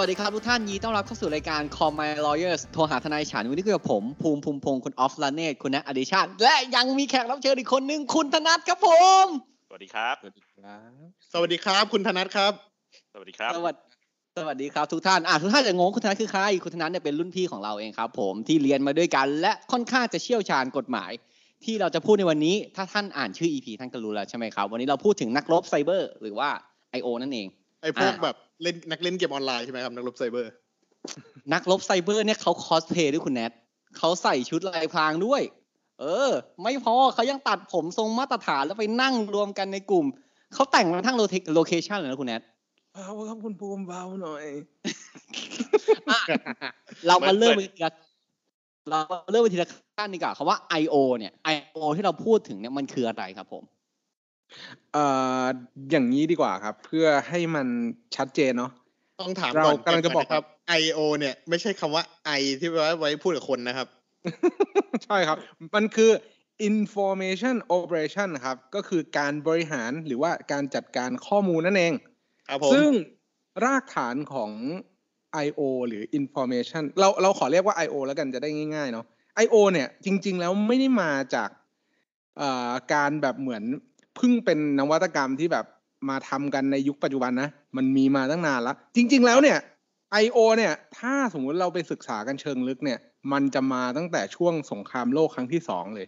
วัสดีครับทุกท่านยินดีต้อนรับเข้าสู่รายการ Call My Lawyers โทรหาทนายฉันวันนี้คุยกับผม ภูมิภูมิพงศ์คุณออฟลาเนตคุณนัทอดิชาติและยังมีแขกรับเชิญอีกคนนึงคุณธนัทครับผมสวัสดีครับ สวัสดีครับ คุณธนัทครับ สวัสดีครับ สวัสดีสวัสดีครับทุกท่านอะทุกท่านจะงงคุณธนัทคือใครคุณธนัทเนี่ยเป็นรุ่นพี่ของเราเองครับ ผมที่เรียนมาด้วยกันและค่อนข้างจะเชี่ยวชาญกฎหมาย ที่เราจะพูดในวันนี้ ถ้าท่านอ่านชื่อ EP ท่านก็รู้แล้วใช่ไหมครับวันนี้เราพูดถึงนักรบไซเบอร์หรือว่า I.O. นั่นเองไอ้พวกอ่าแบบ เล่นนักเล่นเกมออนไลน์ใช่ไหมครับนักรบไซเบอร์ นักรบไซเบอร์เนี่ยเขาคอสเพลย์ด้วยคุณแนทเขาใส่ชุดลายพรางด้วย เออ ไม่พอเขายังตัดผมทรงมาตรฐานแล้วไปนั่งรวมกันในกลุ่ม เขาแต่งมาทั้งโลเคชันเลยนะคุณแนทเบาครับคุณภูมิเบาหน่อยอะเรามาเริ่มเหมืไปอนทีละเรามาเริ่มไปทีละขั้นดีกว่าคำว่า I.O. เนี่ย I.O. ที่เราพูดถึงเนี่ยมันคืออะไรครับผม เอ่ออย่างนี้ดีกว่าครับ เพื่อให้มันชัดเจนเนาะต้องถามเราก่อนกำลังจะบอกครับ I.O. เนี่ย ไม่ใช่คำว่า I ที่ไว้ไว้พูดกับคนนะครับ ใช่ครับ มันคือ information operation ครับ ก็คือการบริหารหรือว่าการจัดการข้อมูลนั่นเองครับผมซึ่งรากฐานของ I.O. หรือ information เราเราขอเรียกว่า I.O. แล้วกันจะได้ง่ายๆเนาะ I.O. เนี่ยจริง ๆ แล้วไม่ได้มาจากเอ่อการแบบเหมือน เพิ่งเป็นนวัตกรรมที่แบบมาทำกันในยุคปัจจุบันนะ มันมีมาตั้งนานแล้ว จริง ๆ แล้วเนี่ย I.O. เนี่ย ถ้าสมมุติเราไปศึกษากันเชิงลึกเนี่ย มันจะมาตั้งแต่ช่วงสงครามโลกครั้งที่สองเลย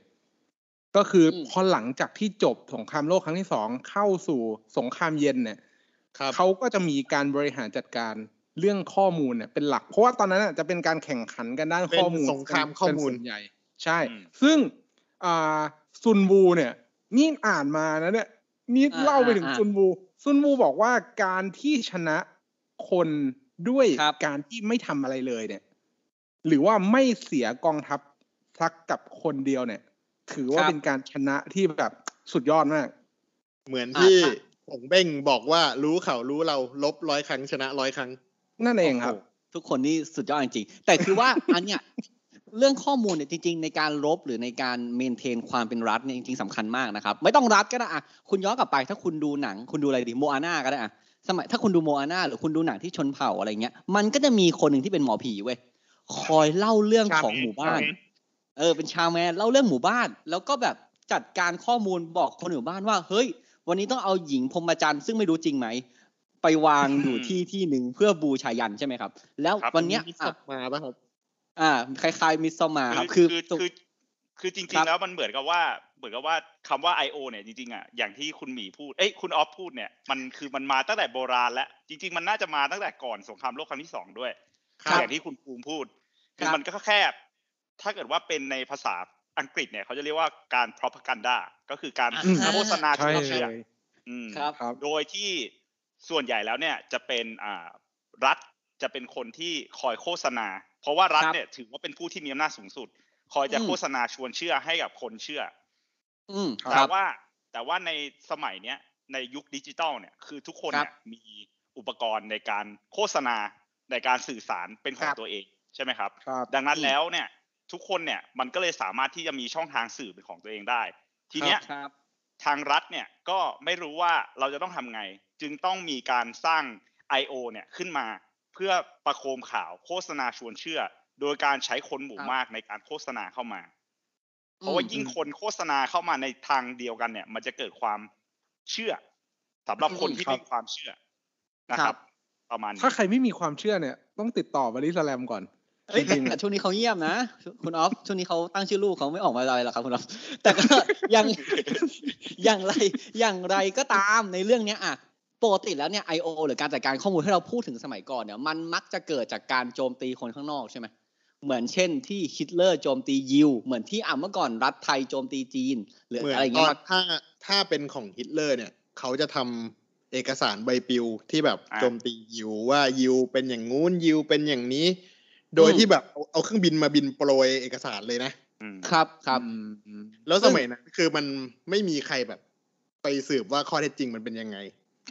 ก็คืออมพอหลังจากที่จบสงครามโลกครั้งที่สองเข้าสู่สงครามเย็นเนี่ยครับเขาก็จะมีการบริหารจัดการเรื่องข้อมูลเนี่ยเป็นหลัก เพราะว่าตอนนั้นน่ะจะเป็นการแข่งขันกันด้านข้อมูลเป็นสงครามข้อมูลเป็นส่วนใหญ่ ใช่อืมซึ่งอ่าซุนวูเนี่ย นี่อ่านมานะเนี่ยนี่อ่าเล่าไปถึงอ่าซุนวูซุนวูบอกว่าการที่ชนะคนด้วยครับการที่ไม่ทำอะไรเลยเนี่ย หรือว่าไม่เสียกองทัพสักกับคนเดียวเนี่ย ถือว่าเป็นการชนะที่แบบสุดยอดมาก เหมือนที่อ่าผงเบ้งบอกว่ารู้เขารู้เราลบร้อยครั้งชนะร้อยครั้ง นั่นเองครับโโหทุกคนนี่สุดยอดจริงๆแต่คือว่าอันเนี้ย เรื่องข้อมูลเนี่ยจริง ๆ ในการลบหรือในการเมนเทนความเป็นรัฐเนี่ยจริง ๆสำคัญมากนะครับ ไม่ต้องรัฐก็ได้อะคุณย้อนกลับไป ถ้าคุณดูหนัง คุณดูอะไรดีโมอาน่าก็ได้อะสมัยถ้าคุณดูโมอาน่าหรือคุณดูหนังที่ชนเผ่าอะไรเงี้ยมันก็จะมีคนหนึ่งที่เป็นหมอผีเว้ยคอยเล่าเรื่องของหมู่บ้าน เออ เป็นชาวแมนเล่าเรื่องหมู่บ้าน แล้วก็แบบจัดการข้อมูลบอกคนหมู่บ้านว่า เฮ้ย วันนี้ต้องเอาหญิงพรหมจรรย์ซึ่งไม่รู้จริงไหมไปวางอยู่ที่ที่หนึ่งเพื่อบูชายันใช่ไหมครับ แล้วครับวันเนี้ยมีอะสับมาป่ะครับ อ่าคล้ายๆมิสซอมมาครับคือคือคือคือคือจครัริงบๆแล้วมันเหมือนกับว่าเหมือนกับว่าคำว่า I.O. เนี่ยจริงๆอะอย่างที่คุณหมีพูดเอ้ยคุณออฟพูดเนี่ยมันคือมันมาตั้งแต่โบราณแล้วจริง ๆ มันน่าจะมาตั้งแต่ก่อนสงครามโลกครั้งที่สองด้วยครับอย่างที่คุณภูมิพูดคือครับมันก็แค่ ถ้าเกิดว่าเป็นในภาษาอังกฤษเนี่ยเขาจะเรียกว่าการ propaganda ก็คือการอืมโฆษณาชใช่วนเชื่อเลยอืมครับครับโดยที่ส่วนใหญ่แล้วเนี่ยจะเป็นอ่ารัฐจะเป็นคนที่คอยโฆษณา เพราะว่ารัฐครับเนี่ยถือว่าเป็นผู้ที่มีอำนาจสูงสุด คอยจะอืมโฆษณาชวนเชื่อให้กับคนเชื่ออืมคแต่รับว่าแต่ว่าในสมัยเนี้ยในยุคดิจิตอลเนี่ยคือทุกคนครับเนี่ยมีอุปกรณ์ในการโฆษณาในการสื่อสารเป็นขอคงรับตัวเองใช่ไหมครับครับดังนั้นอืมแล้วเนี่ย ทุกคนเนี่ยมันก็เลยสามารถที่จะมีช่องทางสื่อเป็นของตัวเองได้ ทีเนี้ยครับทางรัฐเนี่ยก็ไม่รู้ว่าเราจะต้องทำไง จึงต้องมีการสร้าง I.O. เนี่ยขึ้นมาเพื่อประโคมข่าวโฆษณาชวนเชื่อ โดยการใช้คนหมู่ครับมากในการโฆษณาเข้ามา เพราะว่ายิ่งคนโฆษณาเข้ามาในทางเดียวกันเนี่ย มันจะเกิดความเชื่อสำหรับคนที่ครับมีความเชื่อนะคครัรับบประมาณนี้ถ้าใครไม่มีความเชื่อเนี่ย ต้องติดต่อบริสแลมก่อนเอ้ยจริงๆแต่อะช่วงนี้เขาเงียบนะ คุณออฟช่วงนี้เขาตั้งชื่อลูกเขาไม่ออกมาอะไรหรอกครับคุณออฟแต่ก็ยังอย่างไรอย่างไรก็ตามในเรื่องเนี้ยอะ ปกติแล้วเนี่ย I.O. หรือการจัดการข้อมูลที่เราพูดถึงสมัยก่อนเนี่ยมันมักจะเกิดจากการโจมตีคนข้างนอกใช่ไหมเหมือนเช่นที่ฮิตเลอร์โจมตียิว เหมือนที่อะเมื่อก่อนรัฐไทยโจมตีจีน หรือเหมือนอะไรอย่างตเงี้อยนมาถ้าถ้าเป็นของฮิตเลอร์เนี่ย เขาจะทำเอกสารใบปลิวที่แบบอ่าโจมตียิวว่ายิวเป็นอย่างงู้นยิวเป็นอย่างนี้ โดยอืมที่แบบเอาเอาเครื่องบินมาบินโปรยเอกสารเลยนะอืมครับครับอืมแล้วสมัยนั้นคือมันไม่มีใครแบบไปสืบว่าข้อเท็จจริงมันเป็นยังไง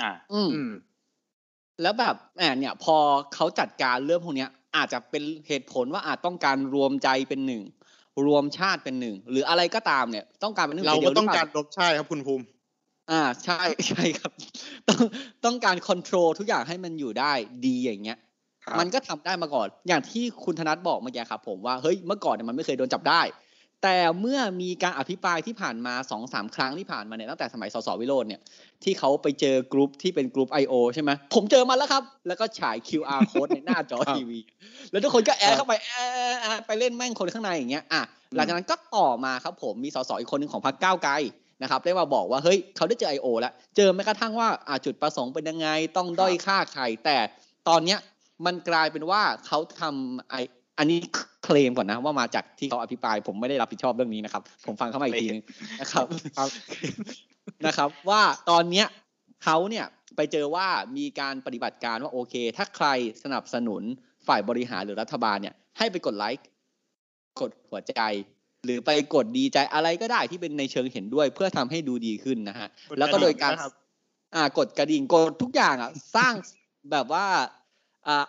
อ่าอืมอืม แล้วแบบแหมเนี่ย พอเขาจัดการเรื่องพวกเนี้ย อาจจะเป็นเหตุผลว่าอาจต้องการรวมใจเป็นหนึ่ง รวมชาติเป็นหนึ่ง หรืออะไรก็ตามเนี่ย ต้องการเป็นหนึ่งเราใจดีก็ยวต้องหเปกาล่รลบชาติครับคุณภูมิ อ่า ใช่ใช่ครับ ต้องต้องการค o n t r o l ทุกอย่างให้มันอยู่ได้ดีอย่างเงี้ยครับมันก็ทำได้มาก่อน อย่างที่คุณธนัทบอกเมื่อกี้ครับผมว่า เฮ้ย เมื่อก่อนเนี่ยมันไม่เคยโดนจับได้ แต่เมื่อมีการอภิปรายที่ผ่านมาสองสามครั้งที่ผ่านมาเนี่ยตั้งแต่สมัยสสวิโรจน์เนี่ยที่เขาไปเจอกรุ๊ปที่เป็นกรุ๊ป I.O. ใช่ไหมผมเจอมาแล้วครับ แล้วก็ฉาย QR code ในหน้าจอทีวี แล้วทุกคนก็ add เข้าไป add add ไปเล่นแม่งคนข้างในอย่างเงี้ยอะหลังจากนั้นก็ต่อมาครับผมมีสสอีกคนหนึ่งของพรรคก้าวไกลนะครับได้มาบอกว่าเฮ้ยเขาได้เจอ I.O. แล้ว เจอแม้กระทั่งว่าอจุดประสงค์เป็นยังไงต้องด้อยค่าใครแต่ตอนเนี้ยมันกลายเป็นว่าเขาทำไอ อันนี้เคลมก่อนนะว่ามาจากที่เขาอภิปราย ผมไม่ได้รับผิดชอบเรื่องนี้นะครับ ผมฟังเข้ามาอีกทีนึงนะครับครับนะครับ ว่าตอนเนี้ยเขาเนี่ยไปเจอว่ามีการปฏิบัติการว่าโอเค ถ้าใครสนับสนุนฝ่ายบริหารหรือรัฐบาลเนี่ย ให้ไปกดไลค์กดหัวใจ หรือไปกดดีใจอะไรก็ได้ที่เป็นในเชิงเห็นด้วย เพื่อทำให้ดูดีขึ้นนะฮะกดแล้วก็โดยการกระดิ่งนะครับอ่ากดกระดิ่งกดทุกอย่างอะสร้างแบบว่าอ่า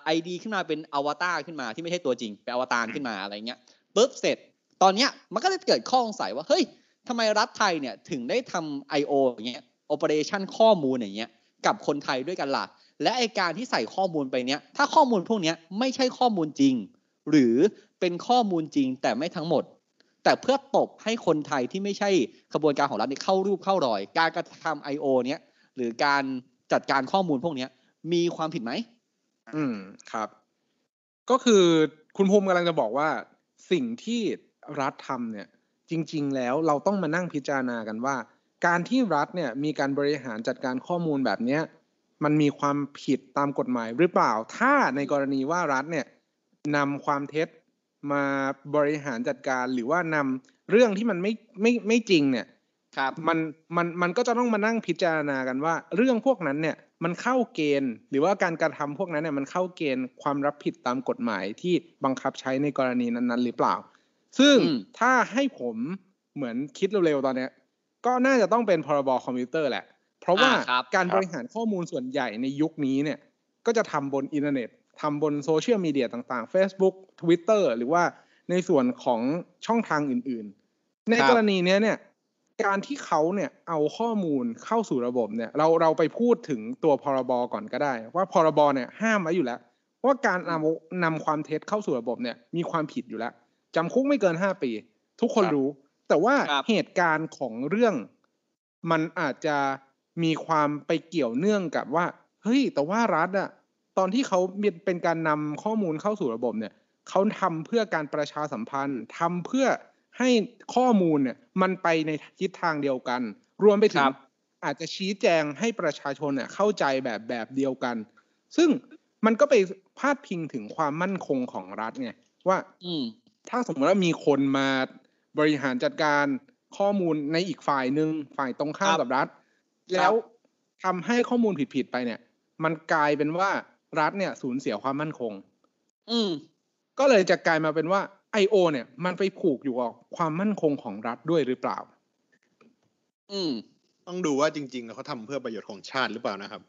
ไอดีขึ้นมาเป็นอวตารขึ้นมาที่ไม่ใช่ตัวจริงเป็นอวตารขึ้นมาอะไรเงี้ยปุ๊บเสร็จ ตอนเนี้ยมันก็เลยเกิดข้อสงสัยว่าเฮ้ยทำไมรัฐไทยเนี่ยถึงได้ทำ I.O. อย่างเงี้ย operation ข้อมูลอย่างเงี้ยกับคนไทยด้วยกันล่ะ และไอการที่ใส่ข้อมูลไปเนี้ยถ้าข้อมูลพวกเนี้ยไม่ใช่ข้อมูลจริง หรือเป็นข้อมูลจริงแต่ไม่ทั้งหมด แต่เพื่อตบให้คนไทยที่ไม่ใช่ขบวนการของรัฐเนี่เข้ารูปเข้ารอย การกระทำ I.O. เนี้ยหรือการจัดการข้อมูลพวกเนี้ยมีความผิดไหม อืมครับ ก็คือคุณภูมิกำลังจะบอกว่าสิ่งที่รัฐทำเนี่ย จริง ๆ แล้วเราต้องมานั่งพิจารณากันว่า การที่รัฐเนี่ยมีการบริหารจัดการข้อมูลแบบเนี้ยมันมีความผิดตามกฎหมายหรือเปล่า ถ้าในกรณีว่ารัฐเนี่ยนำความเท็จมาบริหารจัดการหรือว่านำเรื่องที่มันไม่ไม่ไม่จริงเนี่ยครับมันมันมันก็จะต้องมานั่งพิจารณากันว่า เรื่องพวกนั้นเนี่ย มันเข้าเกณฑ์ หรือว่าการกระทำพวกนั้นเนี่ยมันเข้าเกณฑ์ความรับผิดตามกฎหมายที่บังคับใช้ในกรณีนั้นๆ หรือเปล่า ซึ่งอืมถ้าให้ผมเหมือนคิดเร็วๆตอนเนี้ย ก็น่าจะต้องเป็นพรบคอมพิวเตอร์แหละ เพราะว่าอ่าครับการครับบริหารข้อมูลส่วนใหญ่ในยุคนี้เนี่ย ก็จะทำบนอินเทอร์เน็ตทำบนโซเชียลมีเดียต่างๆ Facebook Twitter หรือว่าในส่วนของช่องทางอื่นๆ ในครับกรณีเนี้ยเนี่ย การที่เขาเนี่ยเอาข้อมูลเข้าสู่ระบบเนี่ย เราเราไปพูดถึงตัวพรบก่อนก็ได้ ว่าพรบเนี่ยห้ามไว้อยู่แล้วว่าการนำนำความเท็จเข้าสู่ระบบเนี่ยมีความผิดอยู่แล้วจำคุกไม่เกินห้าปี ทุกคนครับรู้ แต่ว่าครับเหตุการณ์ของเรื่อง มันอาจจะมีความไปเกี่ยวเนื่องกับว่า เฮ้ย แต่ว่ารัฐอะตอนที่เขามีเป็นการนำข้อมูลเข้าสู่ระบบเนี่ยเขาทำเพื่อการประชาสัมพันธ์ทำเพื่อ ให้ข้อมูลเนี่ยมันไปในทิศทางเดียวกัน รวมไปถึคงรับอาจจะชี้แจงให้ประชาชนเนี่ยเข้าใจแบบแบบเดียวกัน ซึ่งมันก็ไปพาดพิงถึงความมั่นคงของรัฐไงว่าอืมถ้าสมมติว่ามีคนมาบริหารจัดการข้อมูลในอีกฝ่ายหนึ่งฝ่ายตรงข้ามครับกับรัฐ แล้วทำให้ข้อมูลผิดๆไปเนี่ย มันกลายเป็นว่ารัฐเนี่ยสูญเสียความมั่นคง อืมก็เลยจะกลายมาเป็นว่า I.O. เนี่ย มันไปผูกอยู่กับความมั่นคงของรัฐด้วยหรือเปล่า อืม ต้องดูว่าจริง ๆ แล้วเขาทำเพื่อประโยชน์ของชาติหรือเปล่านะครับ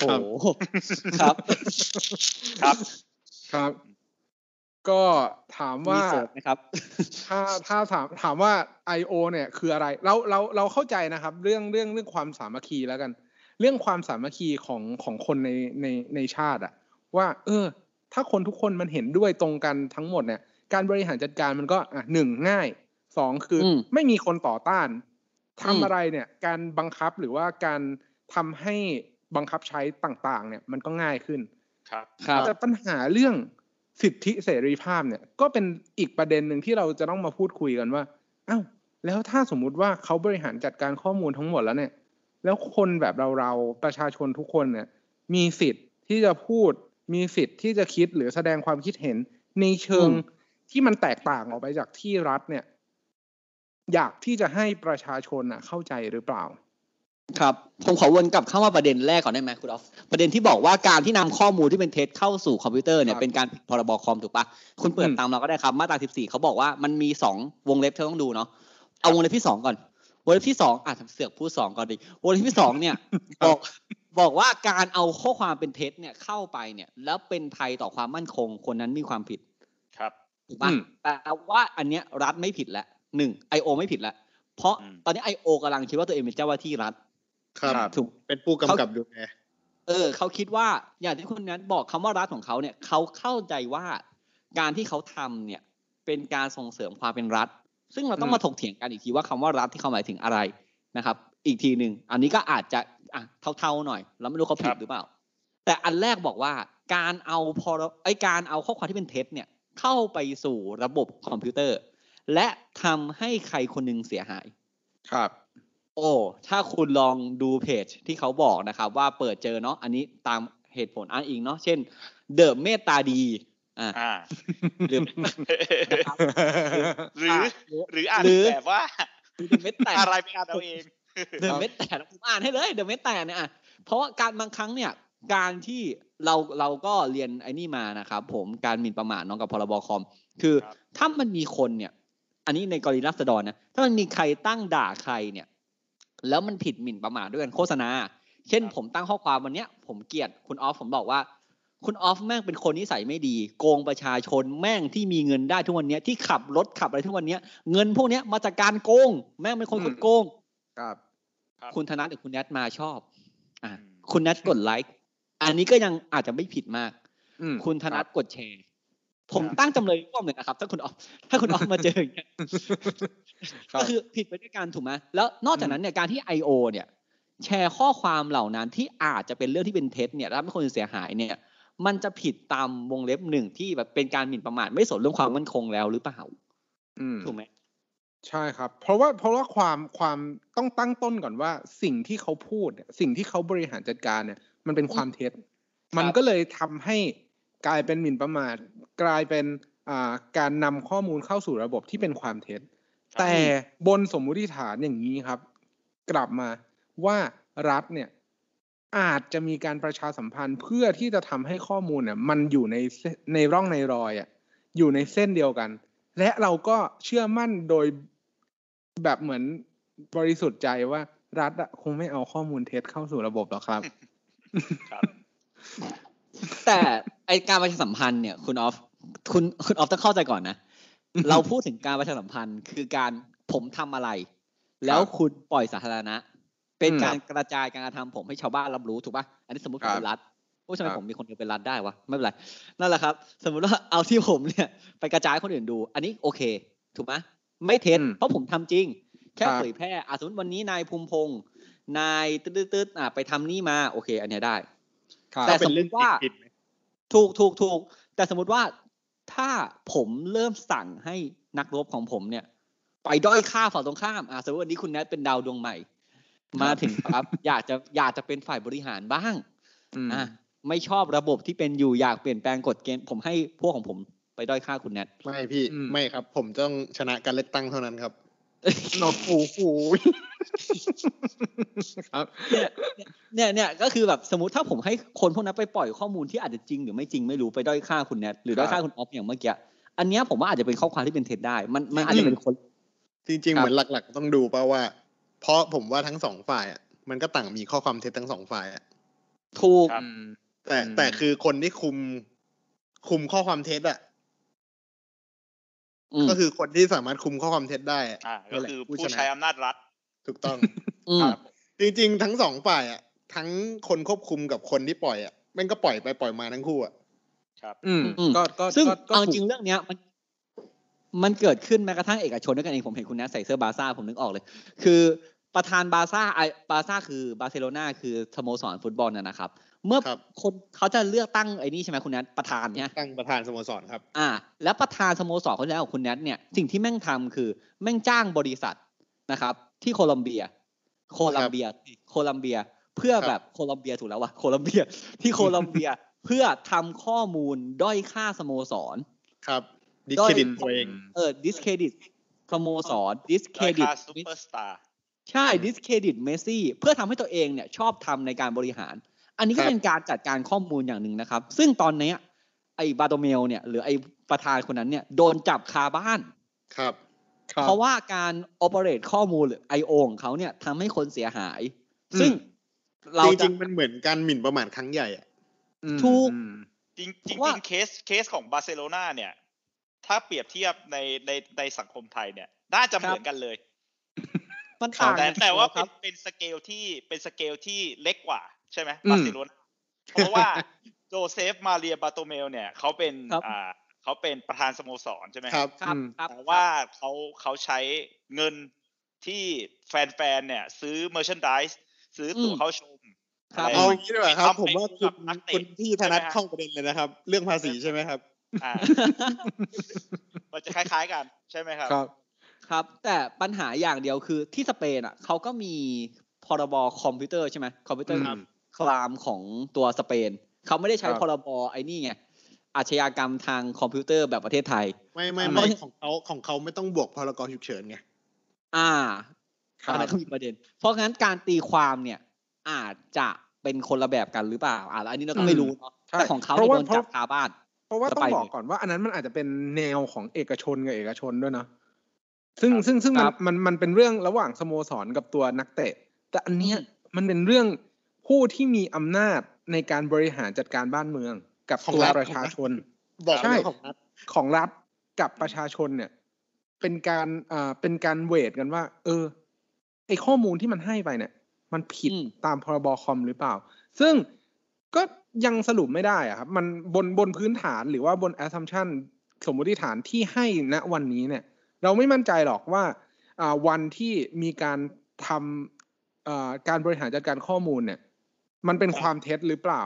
โอ้โหครับ ครับครับ ก็ถามว่ามีเสริมนะครับ ถ้าถ้าถามถามว่า I.O. เนี่ยคืออะไร เราเราเราเข้าใจนะครับ เรื่องเรื่องเรื่องความสามัคคีแล้วกัน เรื่องความสามัคคีของของคนในในในชาติอะว่า เออ ถ้าคนทุกคนมันเห็นด้วยตรงกันทั้งหมดเนี่ย การบริหารจัดการมันก็อะหนึ่งง่ายสองคืออมไม่มีคนต่อต้านทำอืมอะไรเนี่ย การบังคับหรือว่าการทำให้บังคับใช้ต่างๆ เนี่ย มันก็ง่ายขึ้นครับครับแต่ปัญหาเรื่องสิทธิเสรีภาพเนี่ย ก็เป็นอีกประเด็นหนึ่งที่เราจะต้องมาพูดคุยกันว่าอ้าวแล้วถ้าสมมุติว่าเขาบริหารจัดการข้อมูลทั้งหมดแล้วเนี่ย แล้วคนแบบเราเราๆประชาชนทุกคนเนี่ย มีสิทธิ์ที่จะพูด มีสิทธิ์ที่จะคิดหรือแสดงความคิดเห็นในเชิงอืมที่มันแตกต่างออกไปจากที่รัฐเนี่ย อยากที่จะให้ประชาชนน่ะ เข้าใจหรือเปล่า ครับผมขอวนกลับเข้ามาประเด็นแรกก่อนได้ไหมคุณออฟประเด็นที่บอกว่าการที่นำข้อมูลที่เป็นเท็จเข้าสู่คอมพิวเตอร์เนี่ยครับเป็นการผิดพรบคอมถูกปะคุณเปิดอืมตามเราก็ได้ครับ มาตรา 14เขาบอกว่ามันมีสองวงเล็บที่ต้องดูเนาะเอาวงเล็บที่สองก่อนวงเล็บที่สองอะเสือกพูดสองก่อนดิวงเล็บที่สองเนี่ยบอก บอกว่าการเอาข้อความเป็นเท็จเนี่ยเข้าไปเนี่ย แล้วเป็นภัยต่อความมั่นคงคนนั้นมีความผิดครับถูกปะอืมแต่ว่าอันเนี้ยรัฐไม่ผิดแล้วหนึ่งไอโอไม่ผิดแล้วเพราะอืมตอนนี้ไอโอกำลังคิดว่าตัวเองเป็นเจ้าหน้าที่รัฐครับถูกเป็นผู้กำกับดูแลเออเขาคิดว่าอย่างที่คุณนัทบอกคำว่ารัฐของเขาเนี่ยเขาเข้าใจว่าการที่เขาทำเนี่ยเป็นการส่งเสริมความเป็นรัฐ ซึ่งเราต้องอืมมาถกเถียงกันอีกทีว่าคำว่ารัฐที่เขาหมายถึงอะไรนะครับ อีกทีหนึ่งอันนี้ก็อาจจะ อะเท่าๆหน่อย แล้วไม่รู้เขาผิคดรับหรือเปล่า แต่อันแรกบอกว่าการเอาพอไอการเอาข้อความที่เป็นเท็จเนี่ยเข้าไปสู่ระบบคอมพิวเตอร์ และทำให้ใครคนหนึ่งเสียหาย ครับ โอ้ถ้าคุณลองดูเพจที่เขาบอกนะครับ ว่าเปิดเจอเนาะอันนี้ตามเหตุผลอ้างอิงเนาะเช่น เดิมเมตตาดีอ่าอ่าหรือหรือหรืออ่านหรือแบบว่าเดอะเมตแตอะไรไปอ่านเอาเอง เดอะเมตแตผมอ่านให้เลยเดอะเมตแตเนี่ยอะเพราะว่าการบางครั้งเนี่ย การที่เราเราก็เรียนไอ้นี่มานะครับผมการหมิ่นประมาทเน้องกับพรบคอม คือครับถ้ามันมีคนเนี่ย อันนี้ในกรณีรัษฎรนะถ้ามันมีใครตั้งด่าใครเนี่ย แล้วมันผิดหมิ่นประมาทด้วยกันโฆษณา เช่นครับผมตั้งข้อความวันเนี้ย ผมเกลียดคุณออฟผมบอกว่า คุณออฟแม่งเป็นคนนิสัยไม่ดี โกงประชาชนแม่งที่มีเงินได้ทุกวันเนี้ยที่ขับรถขับอะไรทุกวันเนี้ย เงินพวกเนี้ยมาจากการโกง แม่งเป็นคนอืมโกงครับ ครับคุณธนัทหรือคุณแนทมาชอบอะอืมคุณแนทกดไลค์อันนี้ก็ยังอาจจะไม่ผิดมากอืมคุณธนัทกดแชร์ ผมครับตั้งจำเลยร่วมเลยนะครับ ถ้าคุณออฟถ้าคุณออฟมาเจออย่างเงี้ยครับก็คือผิดไปด้วยกันถูกไหมแล้วนอกจากนั้นเนี่ยการที่ I.O. เนี่ยแชร์ข้อความเหล่านั้นที่อาจจะเป็นเรื่องที่เป็นเท็จเนี่ยแล้วทำให้คนอื่นเสียหายเนี่ย มันจะผิดตามวงเล็บหนึ่งที่แบบเป็นการหมิ่นประมาทไม่สนเรื่องความมั่นคงแล้วหรือเปล่าอืมถูกไหม ใช่ครับ เพราะว่าเพราะว่าความความต้องตั้งต้นก่อนว่า สิ่งที่เขาพูดเนี่ยสิ่งที่เขาบริหารจัดการเนี่ย มันเป็นความเท็จ มันก็เลยทำให้กลายเป็นหมิ่นประมาทกลายเป็นอ่าการนำข้อมูลเข้าสู่ระบบที่เป็นความเท็จ แต่บนสมมุติฐานอย่างนี้ครับ กลับมาว่ารัฐเนี่ยอาจจะมีการประชาสัมพันธ์เพื่อที่จะทำให้ข้อมูลเนี่ยมันอยู่ในเส้นในร่องในรอยอะอยู่ในเส้นเดียวกัน และเราก็เชื่อมั่นโดย แบบเหมือนบริสุทธิ์ใจว่า รัฐอะคงไม่เอาข้อมูลเท็จเข้าสู่ระบบหรอกครับครับ แต่ไอการประชาสัมพันธ์เนี่ย คุณออฟคุณคุณออฟต้องเข้าใจก่อนนะ เราพูดถึงการประชาสัมพันธ์ คือการผมทำอะไร แล้วคุณปล่อยสาธารณะ เป็นอืมการกระจายการกระทำผมให้ชาวบ้านรับรู้ถูกปะอันนี้สมมติผมเป็นรัฐโอ้ทำไมครับผมมีคนเดียวเป็นรัฐได้วะไม่เป็นไรนั่นแหละครับ สมมุติว่าเอาที่ผมเนี่ย ไปกระจายให้คนอื่นดู อันนี้โอเค ถูกไหม ไม่เท็จอืมเพราะผมทำจริง แค่ครับเผยแพร่อะสมมติวันนี้นายภูมิพงศ์นายตืดๆๆอะไปทำนี่มา โอเค อันเนี้ยได้ครับแต่เป็สนมมเรื่องติว่าผิดไหมถูกถูกถูกแต่สมมติว่าถ้าผมเริ่มสั่งให้นักรบของผมเนี่ย ไปด้อยค่าฝ่ายตรงข้ามอะสมมติวันนี้คุณแนทเป็นดาวดวงใหม่ มาถึงครับ อยากจะอยากจะเป็นฝ่ายบริหารบ้างอืมอะไม่ชอบระบบที่เป็นอยู่อยากเปลี่ยนแปลงกฎเกณฑ์ผมให้พวกของผม ไปด้อยค่าคุณแนทไม่พี่อืมไม่ครับ ผมต้องชนะการเลือกตั้งเท่านั้นครับโอ้โหโอ้โหครับเนี่ยเนี่ยก็คือแบบสมมติถ้าผมให้คนพวกนั้นไปปล่อยข้อมูลที่อาจจะจริงหรือไม่จริงไม่รู้ไปด้อยค่าคุณแนทหรือด้อยค่าคุณออฟอย่างเมื่อกี้อันเนี้ยผมว่าอาจจะเป็นข้อความที่เป็นเท็จได้ มันมันอาจจะเป็นคน จริงครัๆบเหมือนหลัก ๆ ต้องดูป่าว่า เพราะผมว่าทั้งสองฝ่ายอะมันก็ต่างมีข้อความเท็จทั้งสองฝ่ายอะถูกครับอืมแต่อืมแต่คือคนที่คุมคุมข้อความเท็จอะอืม ก็คือคนที่สามารถคุมข้อความเท็จได้อะอ่าก็นั่นแหละคือผู้ผู้ชนะใช้อำนาจรัฐ ถูกต้องอืมครับจริงๆ ทั้งสองฝ่ายอะ ทั้งคนควบคุมกับคนที่ปล่อยอะแม่งก็ปล่อยไปปล่อยมาทั้งคู่อะครับ อืมอืมก็ก็ซึ่งก็ก็เอาจถูกริงๆเรื่องเนี้ยมันมันเกิดขึ้นแม้กระทั่งเอกชนด้วยกันเองผมเห็นคุณแนทใส่เสื้อบาร์ซ่าผมนึกออกเลย คือประธานบาร์ซ่าไอบาร์ซ่าคือบาร์เซโลนาคือสโมสรฟุตบอลนะนะครับ เมื่อครับคนเขาจะเลือกตั้งไอ้นี่ใช่ไหมคุณแนทประธานเนี่ยตั้งประธานสโมสรครับ อ่า แล้วประธานสโมสรคนแล้วของคุณแนทเนี่ยสิ่งที่แม่งทำคือแม่งจ้างบริษัทนะครับ ที่โคลัมเบีย โคลัมเบีย โคลัมเบียเพื่อครับแบบโคลัมเบียถูกแล้ววะโคลัมเบียที่โคลัมเบียเพื่อทำข้อมูลด้อยค่าสโมสรครับ dis ด้อยเครดิตตัวเองเออ discredit สโมสรด้อย discredit ค่าซูเปอร์สตาร์ใช่ discredit เมสซี่เพื่อทำให้ตัวเองเนี่ยชอบธรรมในการบริหาร อันนี้ครัก็บเป็นการจัดการข้อมูลอย่างหนึ่งนะครับ ซึ่งตอนเนี้ยไอ้บาโตเมลเนี่ยหรือไอ้ประธานคนนั้นเนี่ยโดนจับคาบ้านครับ เพราะว่าการ operate ข้อมูลหรือ I.O. ของเขาเนี่ยทำให้คนเสียหาย ซึ่งเราจจะริงๆมันเหมือนการหมิ่นประมาทครั้งใหญ่อะอืมถูกอืมจริงเพจริงราะว่าเคสเคสของบาร์เซโลนาเนี่ย ถ้าเปรียบเทียบในในในสังคมไทยเนี่ย น่าจะเหมือนกันเลย มันต่างแต่กันแต่ว่าคเป็รันบเป็นสเกลที่เป็นสเกลที่เล็กกว่า ใช่ไหมอืมบาร์เซโลนาเพราะว่าโจเซฟมาเรียบาโตเมลเนี่ยเขาเป็นครับอ่าเขาเป็นประธานสโมสรใช่ไหมครับครับอืมครับแต่ว่าเขาเขาใช้เงินที่แฟนๆเนี่ยซื้อเมอร์ชันดิสซื้อตั๋วเข้าชมครับะไรเอาอย่างนี้ดีกว่าครับทำผมว่าให้คุณกับนักเตะคุณที่ธนัทใช่ไหมฮะเข้าประเด็นเลยนะครับ เรื่องภาษีใช่ไหมครับอ่ามันจะคล้ายๆกันใช่ไหมครับ ครับ ครับ แต่ปัญหาอย่างเดียวคือที่สเปนอะเขาก็มีพรบคอมพิวเตอร์ใช่ไหมคอมพิวเตอร์ ครับคลามของตัวสเปน เขาไม่ได้ใช้ครับพรบไอ้นี่ไงอาชญากรรมทางคอมพิวเตอร์แบบประเทศไทย ไม่ไม่ทำไมไม่ของเขาของเขาไม่ต้องบวกพรกฉุกเฉินไงอ่าครับอันนั้นก็มีประเด็น เพราะงั้นการตีความเนี่ย อาจจะเป็นคนละแบบกันหรือเปล่าอ่าอันนี้เราก็ไม่รู้เนาะใช่แต่ของเขาเพราะเนี่ยว่าโดนจับคาบ้าน เพราะว่าจะต้อไปงบอกเลยก่อนว่า อันนั้นมันอาจจะเป็นแนวของเอกชนกับเอกชนด้วยเนาะซึ่งครับซึ่งซึ่งมันครับมันมันเป็นเรื่องระหว่างสโมสรกับตัวนักเตะ แต่อันเนี้ยอืมมันเป็นเรื่อง ผู้ที่มีอำนาจในการบริหารจัดการบ้านเมือง กับของตัวรัฐประชาชนบอกใช่เรื่องของรัฐของรัฐกับประชาชนเนี่ย เป็นการอ่าเป็นการเวทกันว่า เออไอข้อมูลที่มันให้ไปเนี่ย มันผิดอืมตามพรบคอมหรือเปล่า ซึ่งก็ยังสรุปไม่ได้อะครับ มันบนบนพื้นฐานหรือว่าบน assumption สมมติฐานที่ให้ณวันนี้เนี่ย เราไม่มั่นใจหรอกว่าอ่าวันที่มีการทำอ่าการบริหารจัดการข้อมูลเนี่ย มันเป็นความเท็จหรือเปล่า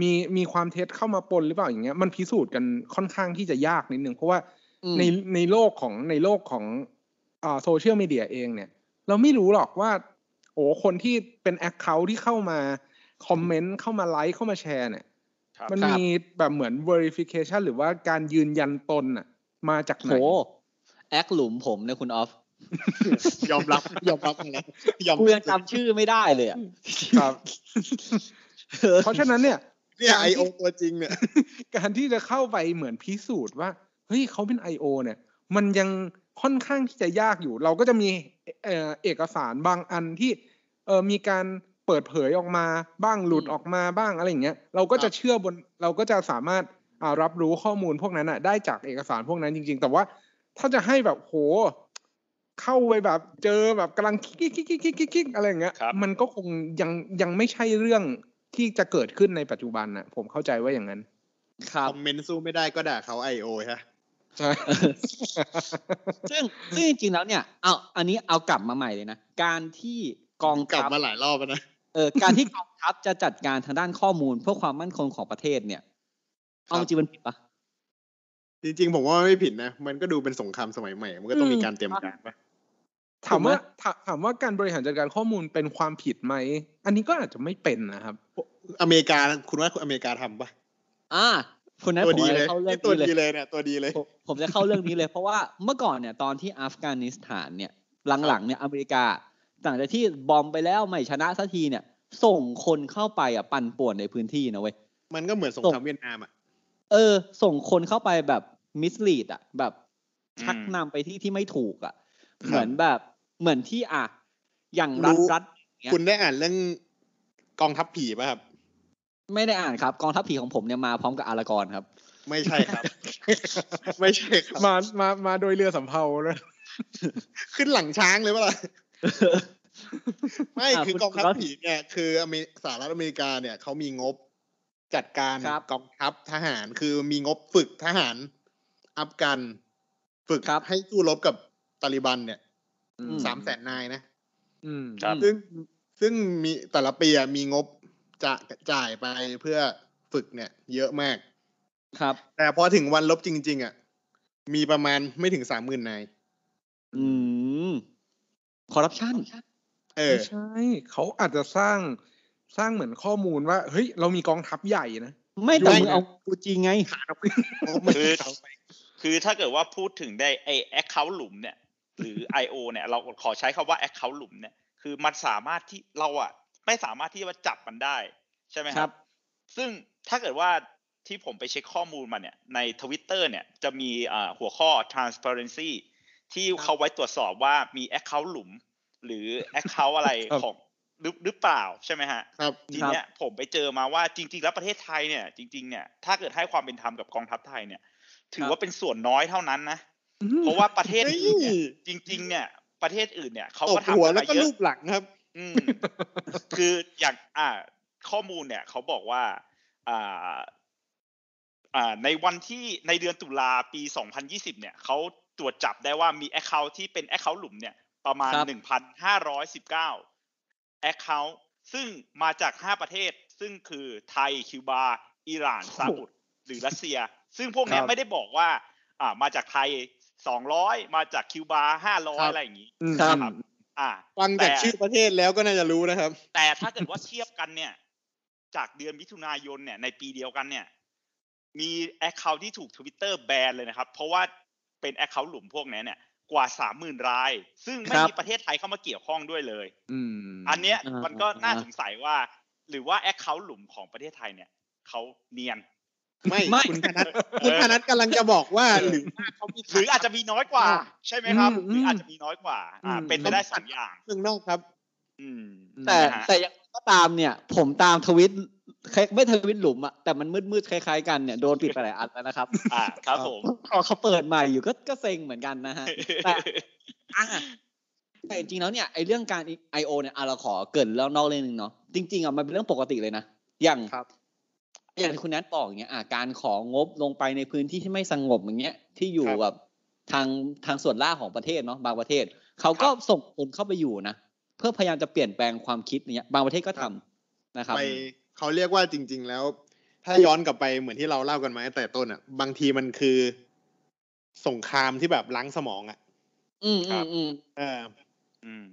มีมีความเท็จเข้ามาปนหรือเปล่าอย่างเงี้ย มันพิสูจน์กันค่อนข้างที่จะยากนิดนึง เพราะว่าอืมในในโลกของในโลกของอ่าโซเชียลมีเดียเองเนี่ย เราไม่รู้หรอกว่า โอ้คนที่เป็น account ที่เข้ามา comment เข้ามาไลค์เข้ามาแชร์เนี่ยครับมันครับมีแบบเหมือน verification หรือว่าการยืนยันตนอะมาจากไหโหนแอคหลุมผมเนี่ยคุณออฟ ยอมรับยอมรับมาแล้วยอมกูยังจำชื่อไม่ได้เลยอะครับเพราะฉะนั้นเนี่ยเนี่ยไอโอตัวจริงเนี่ย การที่จะเข้าไปเหมือนพิสูจน์ว่า เฮ้ยเขาเป็น I.O. เนี่ย มันยังค่อนข้างที่จะยากอยู่ เราก็จะมีเอ่อเอกสารบางอันที่เออมีการเปิดเผยออกมาบ้างหลุดอืมออกมาบ้างอะไรอย่างเงี้ย เราก็จะเชื่อบนเราก็จะสามารถอ่ารับรู้ข้อมูลพวกนั้นอะ ได้จากเอกสารพวกนั้นจริง ๆ แต่ว่าถ้าจะให้แบบโห เข้าไปแบบเจอแบบกำลังคิกคิกคิกคิกคิกคิกอะไรอย่างเงี้ยครับมันก็คงยังยังไม่ใช่เรื่องที่จะเกิดขึ้นในปัจจุบันนะผมเข้าใจว่าอย่างนั้นครับ comment สู้ไม่ได้ก็ด่าเขา IO ฮะใช่ซึ่งซึ่งจริงๆแล้วเนี่ยเอาอันนี้เอากลับมาใหม่เลยนะ การที่กองกลับทัพมาหลายรอบแล้วนะเออการที่กองทัพจะจัดการทางด้านข้อมูลเพื่อความมั่นคงของประเทศเนี่ยเอาจริงมันผิดปะจริงๆผมว่าไม่ผิดนะ มันก็ดูเป็นสงครามสมัยใหม่ มันก็ต้องมีการเตรียมการปะ ถามว่าถูกไหมถาถามว่าการบริหารจัดการข้อมูลเป็นความผิดไหม อันนี้ก็อาจจะไม่เป็นนะครับ อเมริกาคุณว่าอเมริกาทำปะอ่าคุณนั้นตัวผมดีจะเลยเข้าเรื่องตัวนี้เลยดีเลยเนี่ยตัวดีเลยผมผมจะเข้าเรื่องนี้เลยเพราะว่าเมื่อก่อนเนี่ยตอนที่อัฟกานิสถานเนี่ยหลังๆเนี่ยอเมริกาหลังจากที่บอมไปแล้วไม่ชนะสักทีเนี่ย ส่งคนเข้าไปอะปั่นป่วนในพื้นที่นะเว้ยมันก็เหมือนสงครามเวียดนามอะเออ ส่งคนเข้าไปแบบมิสลีดอะแบบอืมชักนำไปที่ที่ไม่ถูกอะครับเหมือนแบบ เหมือนที่อะอย่างรัฐรู้รัฐอย่างเงี้ยคุณได้อ่านเรื่องกองทัพผีป่ะครับ ไม่ได้อ่านครับ กองทัพผีของผมเนี่ยมาพร้อมกับอารากอนครับ ไม่ใช่ครับ ไม่ใช่ครับมามามาโดยเรือสำเภาเลยขึ้นหลังช้างเลยปะล่ะไม่อะคือคุณกองทัพคุณผีเนี่ยคืออเมริสหรัฐอเมริกาเนี่ยเขามีงบจัดการครับกองทัพทหารคือมีงบฝึกทหารอัฟกัน ฝึกครับให้สู้รบกับตาลิบันเนี่ยอืม สามแสนนายนะอืมครับซึ่งซึ่งมีแต่ละปีอะมีงบจะจ่ายไปเพื่อฝึกเนี่ย เยอะมาก ครับ แต่พอถึงวันลบจริง ๆ อะ มีประมาณไม่ถึงสามหมื่นนาย อืมคอร์รัปชันเออไม่ใช่ เขาอาจจะสร้างสร้างเหมือนข้อมูลว่า เฮ้ย เรามีกองทัพใหญ่นะ ไม่แต่ไม่มึงเอากูจริงไงคือคือถ้าเกิดว่าพูดถึงได้ไอแอคเคาท์หลุมเนี่ย หรือ I.O. เนี่ยเราขอใช้คำว่าแอคเคาท์หลุมเนี่ยคือมันสามารถที่เราอะไม่สามารถที่จะจับมันได้ใช่ไหมครับ ซึ่งถ้าเกิดว่าที่ผมไปเช็คข้อมูลมาเนี่ยในทวิตเตอร์เนี่ยจะมีอ่าหัวข้อ transparency ที่เขาไว้ตรวจสอบว่ามี account หลุม หรือ account อะไรครับของหรือหรือเปล่าใช่ไหมฮะครับทีเนี้ยผมไปเจอมาว่าจริง ๆ แล้วประเทศไทยเนี่ยจริงๆเนี่ยถ้าเกิดให้ความเป็นธรรมกับกองทัพไทยเนี่ย ถือว่าเป็นส่วนน้อยเท่านั้นนะ เพราะว่าประเทศอื่นเนี่ยจริง ๆ เนี่ยประเทศอื่นเนี่ยเขาตก็บทำหัวกันแล้วมาก็เยลูอะบหลังครับ อืมคืออย่างอ่า ข้อมูลเนี่ยเขาบอกว่า อ่า อ่า ในวันที่ในเดือนตุลาปี 2020 เนี่ยเขาตรวจจับได้ว่ามี Account ที่เป็น Account หลุมเนี่ยประมาณครับ1,519 Account ซึ่งมาจาก 5 ประเทศ ซึ่งคือไทย คิวบา อิหร่านซาอุดหรือรัสเซีย ซึ่งพวกเนี้ยครับไม่ได้บอกว่า อ่า มาจากไทย 200มาจากคิวบาครั500บอะไรอย่างนี้อืมครับนะครับอ่าฟังจากแต่ชื่อประเทศแล้วก็น่าจะรู้นะครับ แต่ถ้าเกิดว่าเทียบกันเนี่ย จากเดือนมิถุนายนเนี่ยในปีเดียวกันเนี่ย มี account ที่ถูกทวิตเตอร์แบนเลยนะครับ เพราะว่าเป็น account หลุมพวกนี้เนี่ยกว่าสามหมื่นราย ซึ่งไม่ครับมีประเทศไทยเข้ามาเกี่ยวข้องด้วยเลยอืมอันเนี้ยอ่ามัมันก็น่าอ่าสงสัยว่า หรือว่าแอคเคาท์หลุมของประเทศไทยเนี่ยเขาเนียน ไม่ไม่คุณธนัทคุณธนัทกำลังจะบอกว่าหรือว่าเขามีหรืออาจจะมีน้อยกว่า ใช่ไหมครับอืมหรืออาจจะมีน้อยกว่า อ่าอืมเป็นไปได้สองอย่างเมืองนอกครับ อืม แต่นะฮะแต่ยังไงก็ตามเนี่ย ผมตามทวิตคล้ายไม่ทวิตหลุมอะแต่มันมืดๆคล้ายๆกันเนี่ยโดนปิดไปหลายอันแล้วนะครับ อ่าครับผมพอเขาเปิดใหม่อยู่ก็ก็เซ็งเหมือนกันนะฮะแต่อะแต่จริงๆแล้วเนี่ยไอ้เรื่องการ I.O. เนี่ยอะเราขอเกรินแล้วนอกเรื่องนึงเนาะจริงๆอะมันเป็นเรื่องปกติเลยนะอย่างครับ อย่างที่คุณแนทบอกอย่างเงี้ยอะการของงบลงไปในพื้นที่ที่ไม่สงบอย่างเงี้ยที่อยู่ครับแบบทางทางส่วนล่างของประเทศเนาะบางประเทศเขาก็ส่งคนเข้าไปอยู่นะเพื่อพยายามจะเปลี่ยนแปลงความคิดเนี้ยบางประเทศก็ทำนะครับไปเขาเรียกว่าจริง ๆ แล้ว ถ้าย้อนกลับไปเหมือนที่เราเล่ากันมาตั้งแต่ต้นอะ บางทีมันคือสงครามที่แบบล้างสมองอะ อืมอืมอืมเออ อืม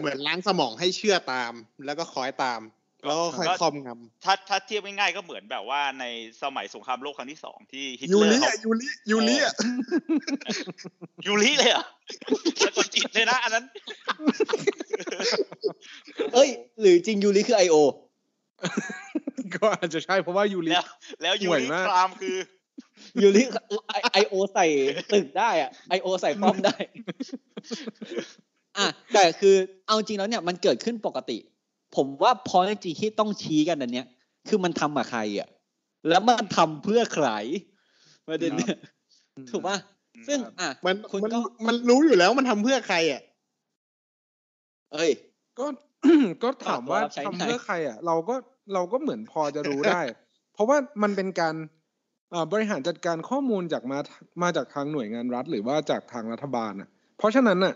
เหมือนล้างสมองให้เชื่อตามแล้วก็คอยตาม แล้วก็ค่อยก็ครอบงถ้าถ้าเทียบง่ายๆก็เหมือนแบบว่าในสมัยสงครามโลกครั้งที่สองที่ฮิตำยูเลอริร์เขาอะยูริยูริอะยูริเลยเหรอะสะกดจิตเลยนะอันนั้น เอ้ย หรือจริงยูริคือ I.O. ก็อาจจะใช่เพราะว่ายูริแล้วแล้วยูห่วยริมากครามคือยูริไอโอใส่ตึกได้อะไอโอใส่ป้อมได้อะแต่คือเอาจริงแล้วเนี่ยมันเกิดขึ้นปกติ ผมว่าพอจริงๆที่ต้องชี้กันอันเนี้ย คือมันทำกับใครอะ แล้วมันทำเพื่อใครประเด็นเนี่ยถูกป่ะซึ่ง อะมันคุณมันก็มันรู้อยู่แล้วมันทำเพื่อใครอะ เอ้ย ก็ก็ถามว่ารับใช้ทำไงเพื่อใคร อะ เราก็เราก็เหมือนพอจะรู้ได้ เพราะว่ามันเป็นการอ่าบริหารจัดการข้อมูลจากมามาจากทางหน่วยงานรัฐ หรือว่าจากทางรัฐบาลอะ เพราะฉะนั้นอะ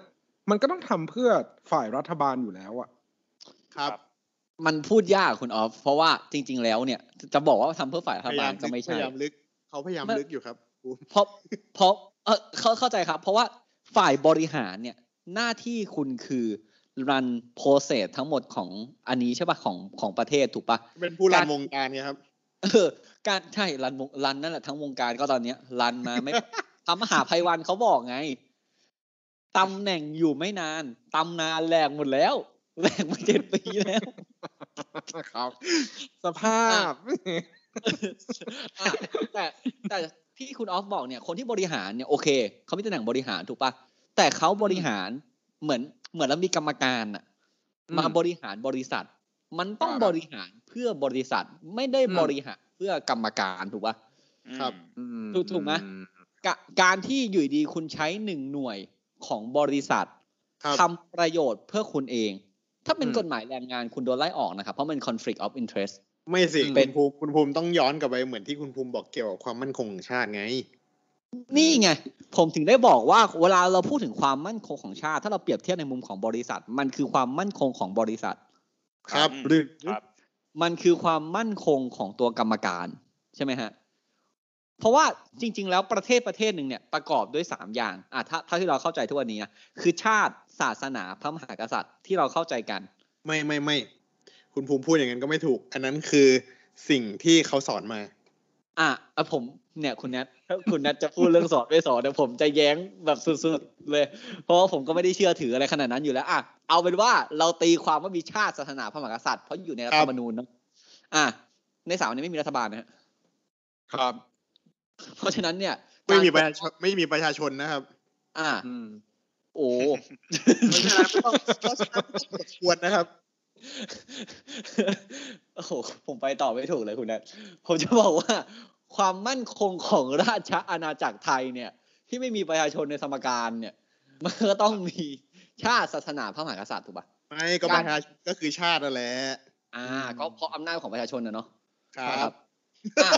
มันก็ต้องทำเพื่อฝ่ายรัฐบาลอยู่แล้วอะ ครับ มันพูดยากคุณออฟเพราะว่าจริง ๆ แล้วเนี่ยจะบอกว่าทำเพื่อฝ่ายรัพฐยาบาลยามก็ไม่พใช่ยายามลึกเขาพยายามไม่ลึกอยู่ครับเพราะเพราะเออเข้าเข้าใจครับ เพราะว่าฝ่ายบริหารเนี่ยหน้าที่คุณคือรันโปรเซสทั้งหมดของอันนี้ใช่ปะของของประเทศถูกปะเป็นผู้รันการวงการไงครับเออการใช่รันวงรันนั่นแหละทั้งวงการก็ตอนเนี้ยรันมาไม่ทำมหาภัยวันเขาบอกไงตำแหน่งอยู่ไม่นานตำนานแหลกหมดแล้วแหลกมาเจ็ดปีแล้ว ครับ สภาพอะแต่แต่ที่คุณออฟบอกเนี่ยคนที่บริหารเนี่ยโอเคเขามีตำแหน่งบริหารถูกปะแต่เขาบริหารเหมือนเหมือนเรามีกรรมการอะอืมมาบริหารบริษัท มันต้องครับบริหารเพื่อบริษัทไม่ได้อืมบริหารเพื่อกรรมการถูกปะครับอืมถูกถูกไหมกะการที่อยู่ดีคุณใช้หนึ่งหน่วยของบริษัทครับทำประโยชน์เพื่อคุณเอง ถ้าเป็นอืมกฎหมายแรงงานคุณโดนไล่ออกนะครับ เพราะมัน conflict of interest ไม่สิเป็คุณนภูมิคุณภูมิต้องย้อนกลับไปเหมือนที่คุณภูมิบอกเกี่ยวกับความมั่นคงของชาติไง นี่ไง ผมถึงได้บอกว่าเวลาเราพูดถึงความมั่นคงของชาติ ถ้าเราเปรียบเทียบในมุมของบริษัท มันคือความมั่นคงของบริษัท ครับอืมหรือครับมันคือความมั่นคงของตัวกรรมการใช่ไหมฮะเพราะว่าจริง ๆ แล้วประเทศประเทศหนึ่งเนี่ยประกอบด้วยสามอย่างอะถ้าถ้าที่เราเข้าใจทุกวันนี้นะคือชาติ ศาสนาพระมหากษัตริย์ที่เราเข้าใจกัน ไม่ไม่ไม่คุณภูมิพูดอย่างนั้นก็ไม่ถูก อันนั้นคือสิ่งที่เขาสอนมา อะอะผมเนี่ยคุณแนทถ้าคุณแนทจะพูดเรื่องสอนไม่สอนเดี๋ยวผมจะแย้งแบบสุดๆเลย เพราะว่าผมก็ไม่ได้เชื่อถืออะไรขนาดนั้นอยู่แล้วอะเอาเป็นว่าเราตีความว่ามีชาติศาสนาพระมหากษัตริย์เพราะอยู่ในรัฐธรรมนูญเนาะอะในสามนี้ไม่มีรัฐบาลนะฮะครับ เพราะฉะนั้นเนี่ยไม่มีปการะชาชนไม่มีประชาชนนะครับ อ่าอืม โอ้เพราะฉะนั้นไม่ต้องเพราะฉะนั้นไม่ต้องควรนะครับโอ้โหผมไปต่อไม่ถูกเลยคุณแนทผมจะบอกว่า ความมั่นคงของราชอาณาจักรไทยเนี่ย ที่ไม่มีประชาชนในสมการเนี่ย มันก็ต้องมีชาติศาสนาพระมหากษัตริย์ถูกปะไม่ก็ประชาชนก็คือชาตินั่นแหละอ่า ก็เพราะอำนาจของประชาชนนะเนาะคครัรับบอะ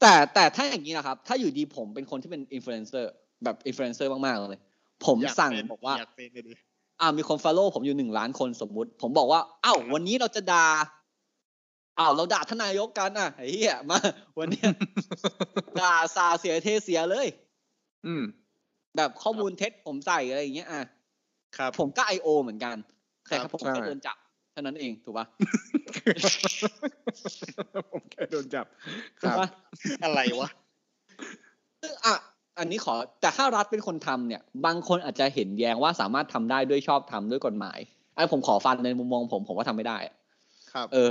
แต่แต่ถ้าอย่างนี้นะครับ ถ้าอยู่ดีผมเป็นคนที่เป็นอินฟลูเอนเซอร์แบบอินฟลูเอนเซอร์มากๆเลย ผมอยากสั่งเป็นบอกว่าอยากเป็นเลยดิอ่ามีคน follow ผมอยู่หนึ่งล้านคนสมมุติ ผมบอกว่าอ้าววันนี้เราจะด่าอ้าวเราด่าท่านนายกกันอะไอ้เหี้ยมา วันเนี้ยด่าซาเสียเทเสียเลย อืม แบบข้อมูลเท็จผมใส่อะไรอย่างเงี้ยอะครับ ผมก็ IO เหมือนกันแต่ครับผมใช่แค่โดนจับเท่านั้นเองถูกปะผมแค่โดนจับคถูกรับปะอะไรวะซึ่งอะ อันนี้ขอแต่ถ้ารัฐเป็นคนทำเนี่ย บางคนอาจจะเห็นแย้งว่าสามารถทำได้ด้วยชอบทำด้วยกฎหมายอันผมขอฟันในมุมมองผมผมว่าทำไม่ได้อะครับเออ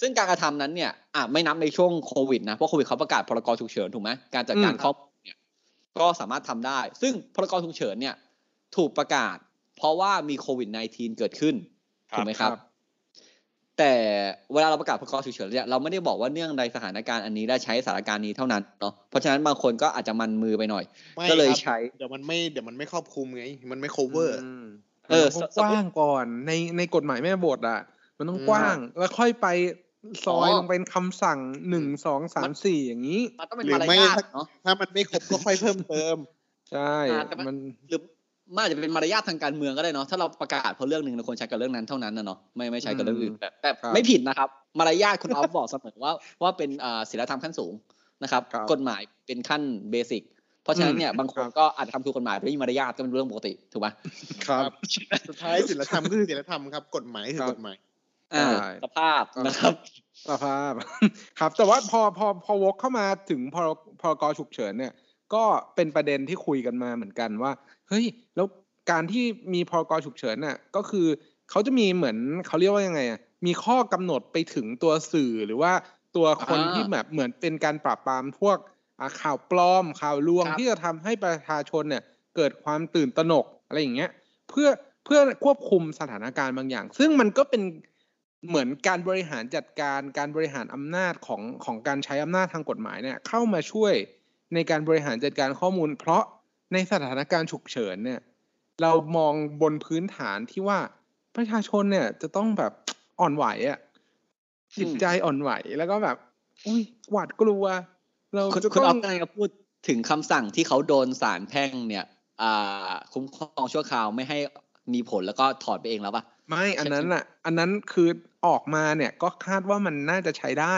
ซึ่งการกระทำนั้นเนี่ยอะไม่นับในช่วงโควิดนะเพราะโควิดเขาประกาศพรกฉุกเฉินถูกไหมการจัดการอืมครอบครัวเนี่ยก็สามารถทำได้ ซึ่งพรกฉุกเฉินเนี่ย ถูกประกาศ เพราะว่ามีโควิด -19 เกิดขึ้นถูกไหมครับ แต่เวลาเราประกาศพรกฉุกเฉินเนี่ยเราไม่ได้บอกว่าเนื่องในสถานการณ์อันนี้และใช้สถานการณ์นี้เท่านั้นเนาะเพราะฉะนั้นบางคนก็อาจจะมันมือไปหน่อยไม่ก็เลยครับใช้เดี๋ยวมันไม่เดี๋ยวมันไม่ครอบคลุมไง มันไม่ cover มเออมันต้องสกมมุติว้างก่อนในในกฎหมายแม่บทอะ มันต้องอืมกว้างแล้วค่อยไปซอยอ๋อลงเป็นคำสั่งหนึ่งสองสามสี่อย่างนี้มันต้องเป็นหรือมารไม่ยาทเนาะถ้ามันไม่ครบก็ค่อยเพิ่มเติมใช่อ่าแต่มันมันหรือ มันอาจจะเป็นมารยาททางการเมืองก็ได้เนาะถ้าเราประกาศเพราะเรื่องหนึ่งเราควรใช้กับเรื่องนั้นเท่านั้นนะเนาะไม่ไม่ใช้กับเรื่องอื่นแต่แต่ครับไม่ผิดนะครับ มารยาทคุณออฟบอกเสมอว่าว่าเป็นอ่าศีลธรรมขั้นสูงนะครับครับ กฎหมายเป็นขั้นเบสิกเพราะฉะนั้นเนี่ยอืมบางคนครับก็อาจจะทำถูกกฎหมายแต่ไม่มีมารยาทก็เป็นเรื่องปกติถูกปะครับสุดท้ายศีลธรรมก็คือศีลธรรมครับกฎหมายคือกฎหมายอ่าใช่สภาพนะครับสภาพครับ แต่ว่าพอพอพอวกเข้ามาถึงพรพรกฉุกเฉินเนี่ย ก็เป็นประเด็นที่คุยกันมาเหมือนกันว่า เฮ้ยแล้วการที่มีพรกฉุกเฉินน่ะก็คือเขาจะมีเหมือนเขาเรียกว่ายังไงอะมีข้อกำหนดไปถึงตัวสื่อหรือว่าตัวคนอ่าที่แบบเหมือนเป็นการปราบปรามพวกอ่าข่าวปลอมข่าวลวงครับที่จะทำให้ประชาชนเนี่ยเกิดความตื่นตระหนกอะไรอย่างเงี้ยเพื่อเพื่อควบคุมสถานการณ์บางอย่าง ซึ่งมันก็เป็นเหมือนการบริหารจัดการการบริหารอำนาจของของการใช้อำนาจทางกฎหมายเนี่ยเข้ามาช่วยในการบริหารจัดการข้อมูล เพราะ ในสถานการณ์ฉุกเฉินเนี่ย เรามองบนพื้นฐานที่ว่าประชาชนเนี่ยจะต้องแบบอ่อนไหวอะ่ะจิตใจอ่อนไหวแล้วก็แบบ อุ้ยหวาดกลัว เราคุณจะคุณอต้ออฟงกำลังจะพูดถึงคำสั่งที่เขาโดนศาลแพ่งเนี่ย อ่า คุ้มครองชั่วคราวไม่ให้มีผลแล้วก็ถอดไปเองแล้วปะไม่อันนั้นอะ อันนั้นคือออกมาเนี่ยก็คาดว่ามันน่าจะใช้ได้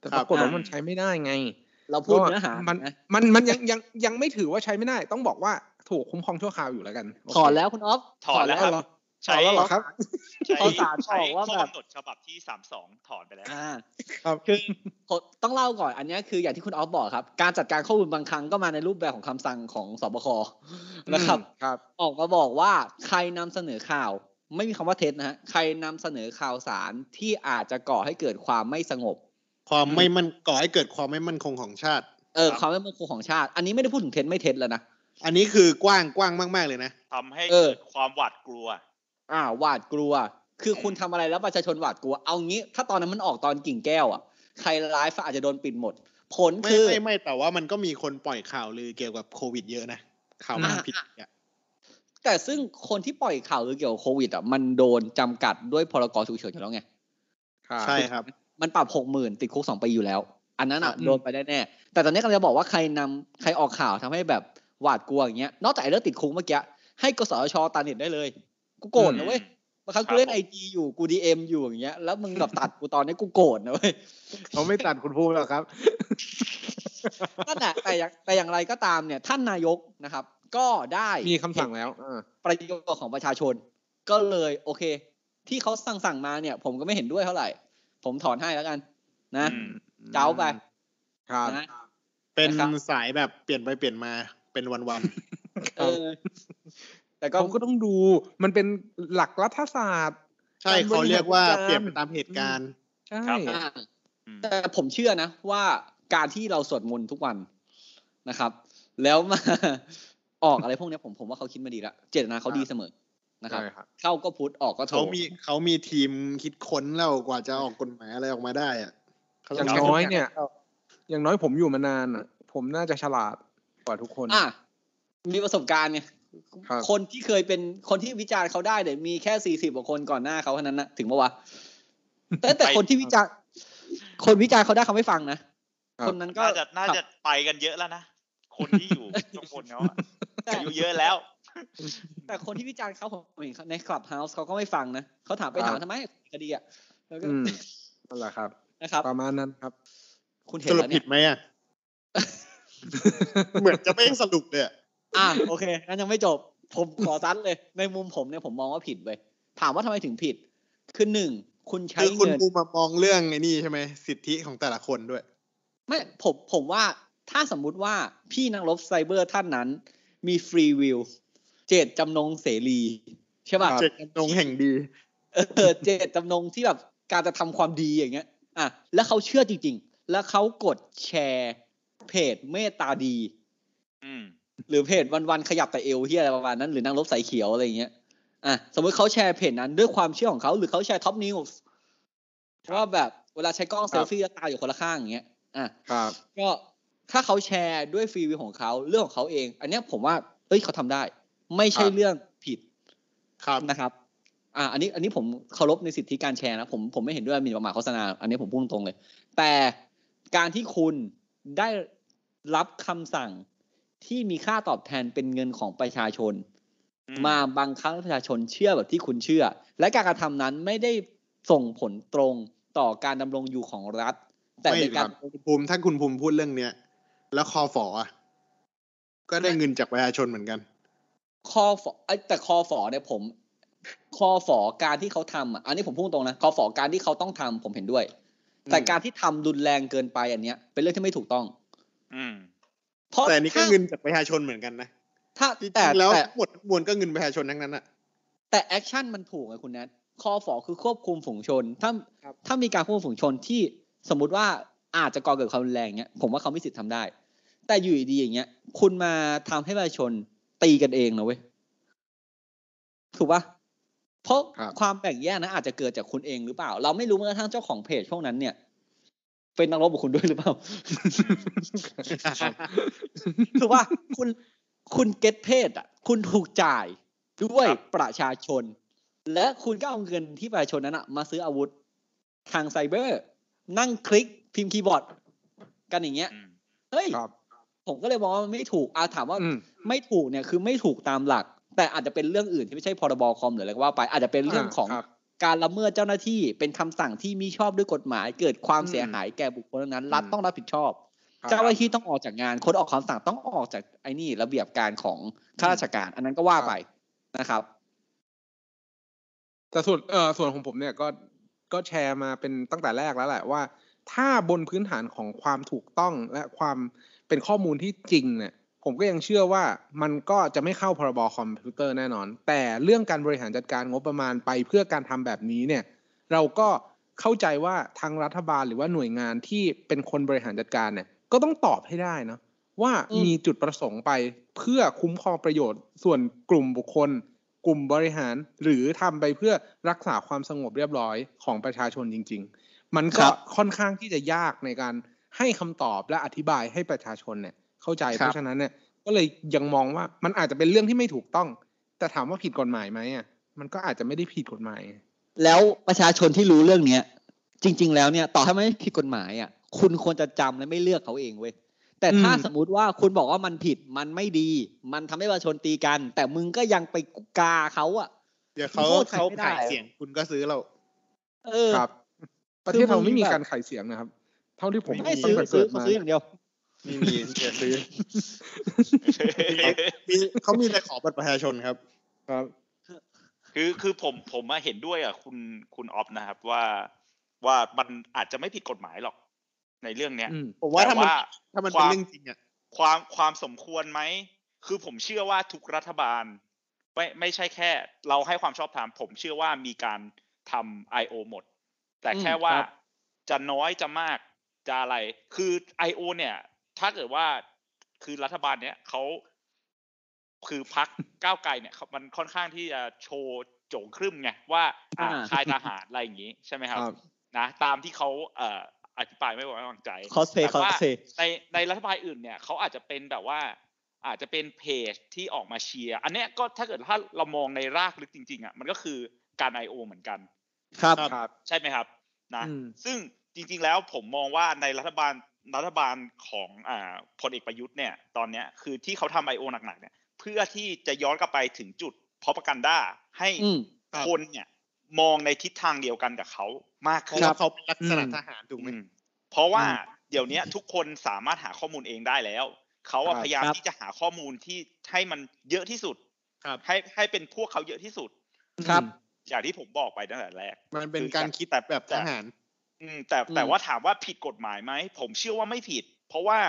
แต่ครัปบรากฏว่าอ่ามัมันใช้ไม่ได้ไง เราพูดเนื้อหา มันนะมันมันยังยังยังไม่ถือว่าใช้ไม่ได้ ต้องบอกว่าถูกคุ้มครองชั่วคราวอยู่แล้วกันโเคถอดแล้วคุณออฟถอดแล้วถอดแล้วเหรอใช้ถอดแล้วเหรอครับใช้เขาศาลใช้บอกว่าข้อแบบกำหนดฉบับที่สามสองถอนไปแล้วอ่าครับคือผมต้องเล่าก่อนอันเนี้ยคืออย่างที่คุณออฟบอกครับ การจัดการข้อมูลบางครั้งก็มาในรูปแบบของคำสั่งของสบคนะครับอืมครับ ออกมาบอกว่าใครนำเสนอข่าว ไม่มีคำว่าเท็จนะฮะใครนำเสนอข่าวสารที่อาจจะก่อให้เกิดความไม่สงบ ความไม่มั่นก่อให้เกิดความไม่มั่นคงของชาติ เออความไม่มั่นคงของชาติ อันนี้ไม่ได้พูดถึงเท็จไม่เท็จแล้วนะอันนี้คือกว้างกว้างมาก ๆ เลยนะทำให้เออเกิดความหวาดกลัว อ่าหวาดกลัว คือคุณทำอะไรแล้วประชาชนหวาดกลัว เอางี้ ถ้าตอนนั้นมันออกตอนกิ่งแก้วอะใครไลฟ์อาจจะโดนปิดหมด ผลไม่คือไม่ไม่แต่ว่ามันก็มีคนปล่อยข่าวลือเกี่ยวกับโควิดเยอะนะข่าวมันอ่าผิดอะแต่ซึ่งคนที่ปล่อยข่าวหรือเกี่ยวกับโควิดอะมันโดนจำกัดด้วยพรกฉุกเฉินอยู่แล้วไงใช่ครับ มันปรับหกหมื่นติดคุกสองปีอยู่แล้ว อันนั้นอะครับโดนไปได้แน่ แต่ตอนนี้กำลังจะบอกว่าใครนำใครออกข่าวทำให้แบบหวาดกลัวอย่างเงี้ย นอกจากไอ้เรื่องติดคุกเมื่อกี้ ให้กสชตัดเน็ตได้เลย กูโกรธนะเว้ยบางครั้งกูเล่นครัไอบจีอยู่กูดีเอ็มอยู่อย่างเงี้ย แล้วมึงแบบตัดกูตอนนี้กูโกรธนะเว้ยเขาไม่ตัดคุณภูมิหรอกครับนั่นแหละแต่อย่างแต่อย่างไรก็ตามเนี่ย ท่านนายกนะครับ ก็ได้มีคำสั่งแล้วอ่าประโยชน์ของประชาชน ก็เลยโอเค ที่เขาสั่งสั่งมาเนี่ย ผมก็ไม่เห็นด้วยเท่าไหร่ ผมถอนให้แล้วกัน นะอืมเจ้าไปครับนะเป็นนะครับสายแบบเปลี่ยนไปเปลี่ยนมาเป็นวันเออแต่ก็เขาก็ต้องดูมันเป็นหลักรัฐศาสตร์ ใช่การบริหารเขาเรียกว่าจัดการเปลี่ยนไปตามเหตุการณ์ใช่ครับอ่าอืมแต่ผมเชื่อนะว่าการที่เราสวดมนต์ทุกวันนะครับ แล้วมาออกอะไรพวกเนี้ยผมผมว่าเขาคิดมาดีละเจตนาเขาดีเสมอ นะครับใช่ครับเข้าก็พุทธออกก็โทเขามีเขามีทีมคิดค้นแล้วกว่าจะออกกฎหมายอะไรออกมาได้อะเขอย่างต้ใช้น้อยเนี่ยคอย่างน้อยผมอยู่มานานอะ ผมน่าจะฉลาดกว่าทุกคนอะมีประสบการณ์ไงครับคนที่เคยเป็นคนที่วิจารณ์เขาได้เนี่ยมีแค่สี่สิบกว่าคนก่อนหน้าเขาเท่านั้นนะถึงปะวะแต่แต่คนที่วิจารณ์คนวิจารณ์เขาได้เขาไม่ฟังนะครับคนนั้นก็น่าจะน่าจะไปกันเยอะแล้วนะคนที่อยู่ตรงคนเขาอะอายุเยอะแล้ว แต่คนที่วิจารณ์เขาผมเห็นในคลับเฮาส์เขาก็ไม่ฟังนะเขาถามไปครับถามทำไมคดีอะแล้วก็อืมนั่นแหละครับนะครับประมาณนั้นครับ คุณสเห็นรุปแล้วผิเนี่ดยไหมอะเหมือนจะไม่สรุปเลยอะอะโอเคงั้นยังไม่จบ ผมขอซัดเลย ในมุมผมเนี่ยผมมองว่าผิดเว้ยถามว่าทำไมถึงผิด คือหนึ่งคุณใช้คือคุณเงินภูมิมามองเรื่องไอ้นี่ใช่ไหมสิทธิของแต่ละคนด้วย ไม่ผมผมว่าถ้าสมมุติว่าพี่นักรบไซเบอร์ท่านนั้น มีฟรีวิล เจตจำนงเสรีใช่ป่ะเจตจำนงแห่งดี เออเจตจำนงที่แบบการจะทำความดีอย่างเงี้ย อะแล้วเขาเชื่อจริง ๆ แล้วเขากดแชร์เพจเมตตาดี อืมหรือเพจวันๆขยับแต่เอวที่อะไรประมาณนั้นหรือนางรบสายเขียวอะไรอย่างเงี้ยอะสมมติเขาแชร์เพจนั้นด้วยความเชื่อของเขาหรือเขา share Top News ว่าแบบเวลาใช้กล้องเซลฟี่แล้วตาอยู่คนละข้างอย่างเงี้ยอะครับ ก็ถ้าเขาแชร์ด้วย free will ของเขาเรื่องของเขาเอง อันเนี้ยผมว่าเอ้ยเขาทำได้ ไม่ใช่ครับเรื่องผิดครับนะครับ อ่า อันนี้อันนี้ผมเคารพในสิทธิการแชร์นะผมผมไม่เห็นด้วยหมีประมาทโฆษณา อันนี้ผมพูดตรงๆเลย แต่การที่คุณได้รับคำสั่งที่มีค่าตอบแทนเป็นเงินของประชาชนอืมาบังคับให้ประชาชนเชื่อแบบที่คุณเชื่อ และการกระทำนั้นไม่ได้ส่งผลตรงต่อการดำรงอยู่ของรัฐ แต่ไม่เป็นคการรับคุณภูมิถ้าคุณภูมิพูดเรื่องเนี้ยแล้วคอฝออะก็ได้เงินจากประชาชนเหมือนกัน คอฝอเอ้ยแต่คอฝอเนี่ยผมคอฝอการที่เขาทำอะอันนี้ผมพูดตรงนะคอฝอการที่เขาต้องทำผมเห็นด้วย แต่อืมการที่ทำรุนแรงเกินไปอันเนี้ย เป็นเรื่องที่ไม่ถูกต้อง อืมเพราะแต่อันนี้ก็ถ้าเงินจากประชาชนเหมือนกันนะถ้าจริงแต่ๆแล้วแต่ทั้งหมดทั้งมวลก็เงินประชาชนทั้งนั้นอะแต่แอคชั่นมันถูกไงคุณแนทคอฝอคือควบคุมฝูงชน ถ้าครับถ้ามีการควบคุมฝูงชนที่สมมุติว่าอาจจะก่อเกิดความรุนแรงเนี้ยผมว่าเขาไม่สิทธิ์ทำได้ แต่อยู่ดีๆอย่างเงี้ย คุณมาทำให้ประชาชน ตีกันเองนะเว้ยถูกปะเพราะครับความแบ่งแยกนั้นอาจจะเกิดจากคุณเองหรือเปล่า เราไม่รู้แม้กระทั่งเจ้าของเพจพวกนั้นเนี่ยเป็นนักรบกับคุณด้วยหรือเปล่าคือว่าคุณคุณเก็ตเพศอะ คุณถูกจ่ายด้วยครับประชาชน และคุณก็เอาเงินที่ประชาชนนั้นอะมาซื้ออาวุธทางไซเบอร์ นั่งคลิกพิมพ์คีย์บอร์ด กันอย่างเงี้ยอืมเฮ้ยครับ ผมก็เลยมองว่ามันไม่ถูกอาถามว่าอืมไม่ถูกเนี่ยคือไม่ถูกตามหลัก แต่อาจจะเป็นเรื่องอื่นที่ไม่ใช่พรบคอมหรืออะไรก็ว่าไปอาจจะเป็นเรื่องของครับการละเมิดเจ้าหน้าที่เป็นคำสั่งที่มิชอบด้วยกฎหมาย เกิดความอืมเสียหายแก่บุคคลนั้น รัฐอืมต้องรับผิดชอบครับเจ้าหน้าที่ต้องออกจากงาน คนออกคำสั่งต้องออกจากไอ้นี่ระเบียบการของข้าราชการ อันนั้นก็ว่าไปนะครับ แต่ส่วนเออส่วนของผมเนี่ยก็ก็แชร์มาเป็นตั้งแต่แรกแล้วแหละว่า ถ้าบนพื้นฐานของความถูกต้องและความ เป็นข้อมูลที่จริงเนี่ยผมก็ยังเชื่อว่ามันก็จะไม่เข้าพรบคอมพิวเตอร์แน่นอน แต่เรื่องการบริหารจัดการงบประมาณไปเพื่อการทำแบบนี้เนี่ย เราก็เข้าใจว่าทางรัฐบาลหรือว่าหน่วยงานที่เป็นคนบริหารจัดการเนี่ย ก็ต้องตอบให้ได้เนาะว่าอืมมีจุดประสงค์ไปเพื่อคุ้มครองประโยชน์ ส่วนกลุ่มบุคคล กลุ่มบริหาร หรือทำไปเพื่อรักษาความสงบเรียบร้อยของประชาชนจริง ๆ มันคก็รับค่อนข้างที่จะยากในการ ให้คำตอบและอธิบายให้ประชาชนเนี่ยเข้าใจครับเพราะฉะนั้นเนี่ยก็เลยยังมองว่ามันอาจจะเป็นเรื่องที่ไม่ถูกต้อง แต่ถามว่าผิดกฎหมายไหมอะมันก็อาจจะไม่ได้ผิดกฎหมาย แล้วประชาชนที่รู้เรื่องเนี้ยจริง ๆ แล้วเนี่ยต่อให้ไม่ผิดกฎหมายอะคุณควรจะจำและไม่เลือกเขาเองเว้ยแต่ถ้าอืมสมมุติว่าคุณบอกว่ามันผิดมันไม่ดี มันทำให้ประชาชนตีกัน แต่มึงก็ยังไปกาเขาอะเดี๋ยวเขาโทษใครเขาไม่ได้ขายเสียงคุณก็ซื้อเรา เออครับ ประคือเทศเรามึงไม่มีแบบการขายเสียงนะครับเท่าที่ผมไม่ตั้ซื้งอแต่ซื้เกิอดเขามาซื้ออย่างเดียวมีมีเดี๋ยวซื้อมีเขามีแต่ขอบัตรประชาชนครับ ครับ คือคือผมผมมาเห็นด้วยกับคุณคุณออฟนะครับว่าว่ามันอาจจะไม่ผิดกฎหมายหรอก ในเรื่องเนี้ยอืมผมว่าถ้ามันแต่ถ้ามันเป็นเรื่องจริงอะความความสมควรไหม คือผมเชื่อว่าทุกรัฐบาล ไม่ไม่ใช่แค่ เราให้ความชอบธรรมผมเชื่อว่ามีการทำ I.O. หมด แต่แค่อืมว่าครับจะน้อยจะมาก จะอะไร คือ I.O. เนี่ย ถ้าเกิดว่าคือรัฐบาลเนี้ยเขาคือพักก้าวไกลเนี่ยเขามันค่อนข้างที่จะโชว์โจงครึ่มไงว่าอ่าอ่าค่ายทหารอะไรอย่างนี้ใช่ไหมครับครับนะตามที่เขาเอ่ออธิบายไม่ไว้วางใจคอสเพย์คแต่อสว่าเพย์ในในรัฐบาลอื่นเนี่ยเขาอาจจะเป็นแบบว่า อาจจะเป็นเพจที่ออกมาเชียร์อันเนี้ยก็ถ้าเกิดถ้าเรามองในรากลึกจริง ๆอะมันก็คือการ I.O. เหมือนกัน ครับครับใช่ไหมครับนะอืมซึ่ง จริงๆแล้วผมมองว่าในรัฐบาลรัฐบาลของอ่าพลเอกประยุทธ์เนี่ยตอนเนี้ยคือที่เขาทำ I.O. หนักๆเนี่ยเพื่อที่จะย้อนกลับไปถึงจุดพอประกันด้าให้อืมคนเนี่ยมองในทิศทางเดียวกันกับเขามากเพขึ้ราะนว่าเขาเป็นลักษณะอืมทหารถูกไหมอืมเพราะว่าอืมเดี๋ยวเนี้ยทุกคนสามารถหาข้อมูลเองได้แล้ว เขาอะครับพยายามครับที่จะหาข้อมูลที่ให้มันเยอะที่สุดครับให้ให้เป็นพวกเขาเยอะที่สุดครับ อย่างที่ผมบอกไปตั้งแต่แรก มันเป็นคือการจากคิดแต่แบบแต่ทหาร อืมแต่อืมแต่ว่าถามว่าผิดกฎหมายไหมผมเชื่อว่าไม่ผิด เพราะว่า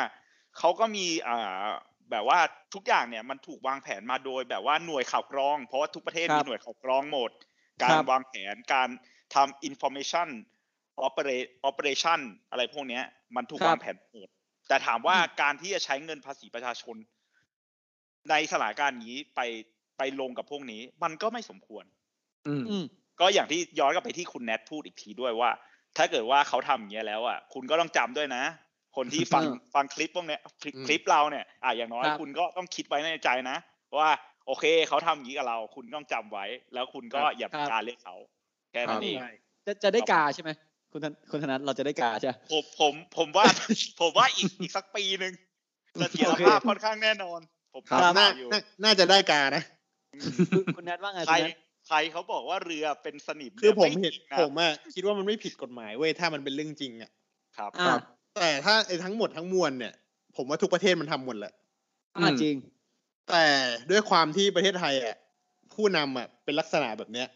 เขาก็มีอ่าแบบว่าทุกอย่างเนี่ยมันถูกวางแผนมาโดย แบบว่าหน่วยข่าวกรอง เพราะว่าทุกประเทศครับมีหน่วยข่าวกรองหมด กาครรับวางแผนการทำ information operate operation อะไรพวกเนี้ย มันถูกครับวางแผนหมดแต่ถามว่าอืมการที่จะใช้เงินภาษีประชาชน ในสถานการณ์นี้ไปไปลงกับพวกนี้ มันก็ไม่สมควร อืมอืมก็อย่างที่ย้อนกลับไปที่คุณแนทพูดอีกทีด้วยว่า ถ้าเกิดว่าเขาทำอย่างเงี้ยแล้วอะคุณก็ต้องจำด้วยนะ คนที่ฟังเออฟังคลิปพวกเนี้ยคลิปอืมคลิปเราเนี่ยอะอย่างน้อยครับคุณก็ต้องคิดไว้ในใจนะว่าโอเคเขาทำอย่างนี้กับเรา คุณต้องจำไว้ แล้วคุณก็อย่าไปการเรียกเขาแค่นั้นเอง จะจะได้กาใช่ไหมคุณธนคุณธนัทเราจะได้กาใช่ไหม ผมผมผมว่า ผมว่าอีกอีกสักปีหนึ่งเสถียรภาพค่อนข้างแน่นอน ผมครับทำน่าอยู่น่าน่าจะได้กานะ คุณคุณแนทว่าไงใครคุณแนท ใครเขาบอกว่าเรือเป็นสนิมคือผมยเห็นไจริงนะผมอะคิดว่ามันไม่ผิดกฎหมายเว้ยถ้ามันเป็นเรื่องจริงอะครับอ่าแต่ถ้าไอ้ทั้งหมดทั้งมวลเนี่ย ผมว่าทุกประเทศมันทำหมดแหละอ่าจริง แต่ด้วยความที่ประเทศไทยอะผู้นำอะเป็นลักษณะแบบเนี้ย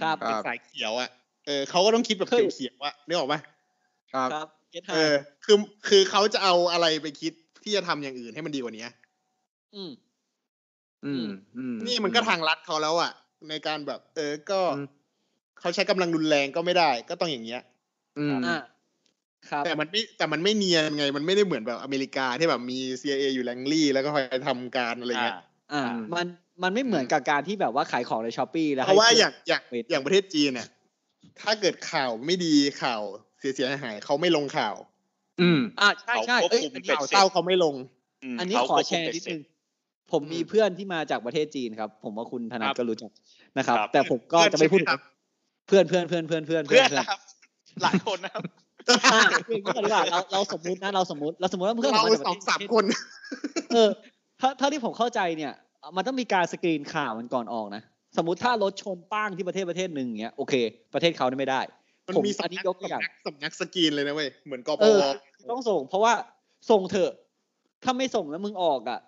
ครับเป็นสายเขียวอะเออเขาก็ต้องคิดแบบเฮ้ยเขียวๆอะนึกออกปะครับครับเก็ตไฮเออ คือคือเขาจะเอาอะไรไปคิดที่จะทำอย่างอื่นให้มันดีกว่านี้อืมอืมอืมนี่มันก็ทางรัฐเขาแล้วอะ ในการแบบ เออก็อืมเขาใช้กำลังรุนแรงก็ไม่ได้ ก็ต้องอย่างเงี้ย อืมอ่าครับแต่มันไม่แต่มันไม่เนียนไง มันไม่ได้เหมือนแบบอเมริกาที่แบบมี CIA อยู่แรงลี่ แล้วก็คอยทำการอะไรเงี้ยอ่าอืมมันมันไม่เหมือนกับการที่แบบว่าขายของในช้อปปี้แล้วเพราะว่าให้อย่างอย่างเว้นอย่างประเทศจีนเนี่ยถ้าเกิดข่าวไม่ดีข่าวเสียเสียหายๆเขาไม่ลงข่าว อืม อ่าใช่ใช่เขาควบเอ้ยคุมอันเป็นี้นข่าวเศร้าเขาไม่ลงมอันนี้เขาขอควบแชคุมร์เป็นิดเสร็นึจง ผมมีเพื่อนที่มาจากประเทศจีนครับ ผมว่าคุณธนัทครับก็รู้จักนะครับครับ แต่ผมก็จะไม่พูดถึงเพื่อนเพื่อนเพื่อนเพื่อนเพื่อนเพื่อนนะครับหลายคนนะครับอ่าคืออย่างนี้ก่อนดีกว่าเราเราสมมุตินะเราสมมุติเราสมมุติว่าเพื่อนเราผมมาจากสองสามประเทศคน เออถ้าถ้าที่ผมเข้าใจเนี่ย มันต้องมีการสกรีนข่าวมันก่อนออกนะสมมติถ้ารถชนป้างที่ประเทศประเทศหนึ่งเงี้ยโอเค ประเทศเขาเนี่ยไม่ได้มันผมมีอันสำนี้นักยกตัวอย่างสำนักสกรีนเลยนะเว้ยเหมือนกปเอวอต้องส่ง เพราะว่าส่งเถอะถ้าไม่ส่งแล้วมึงออกอะ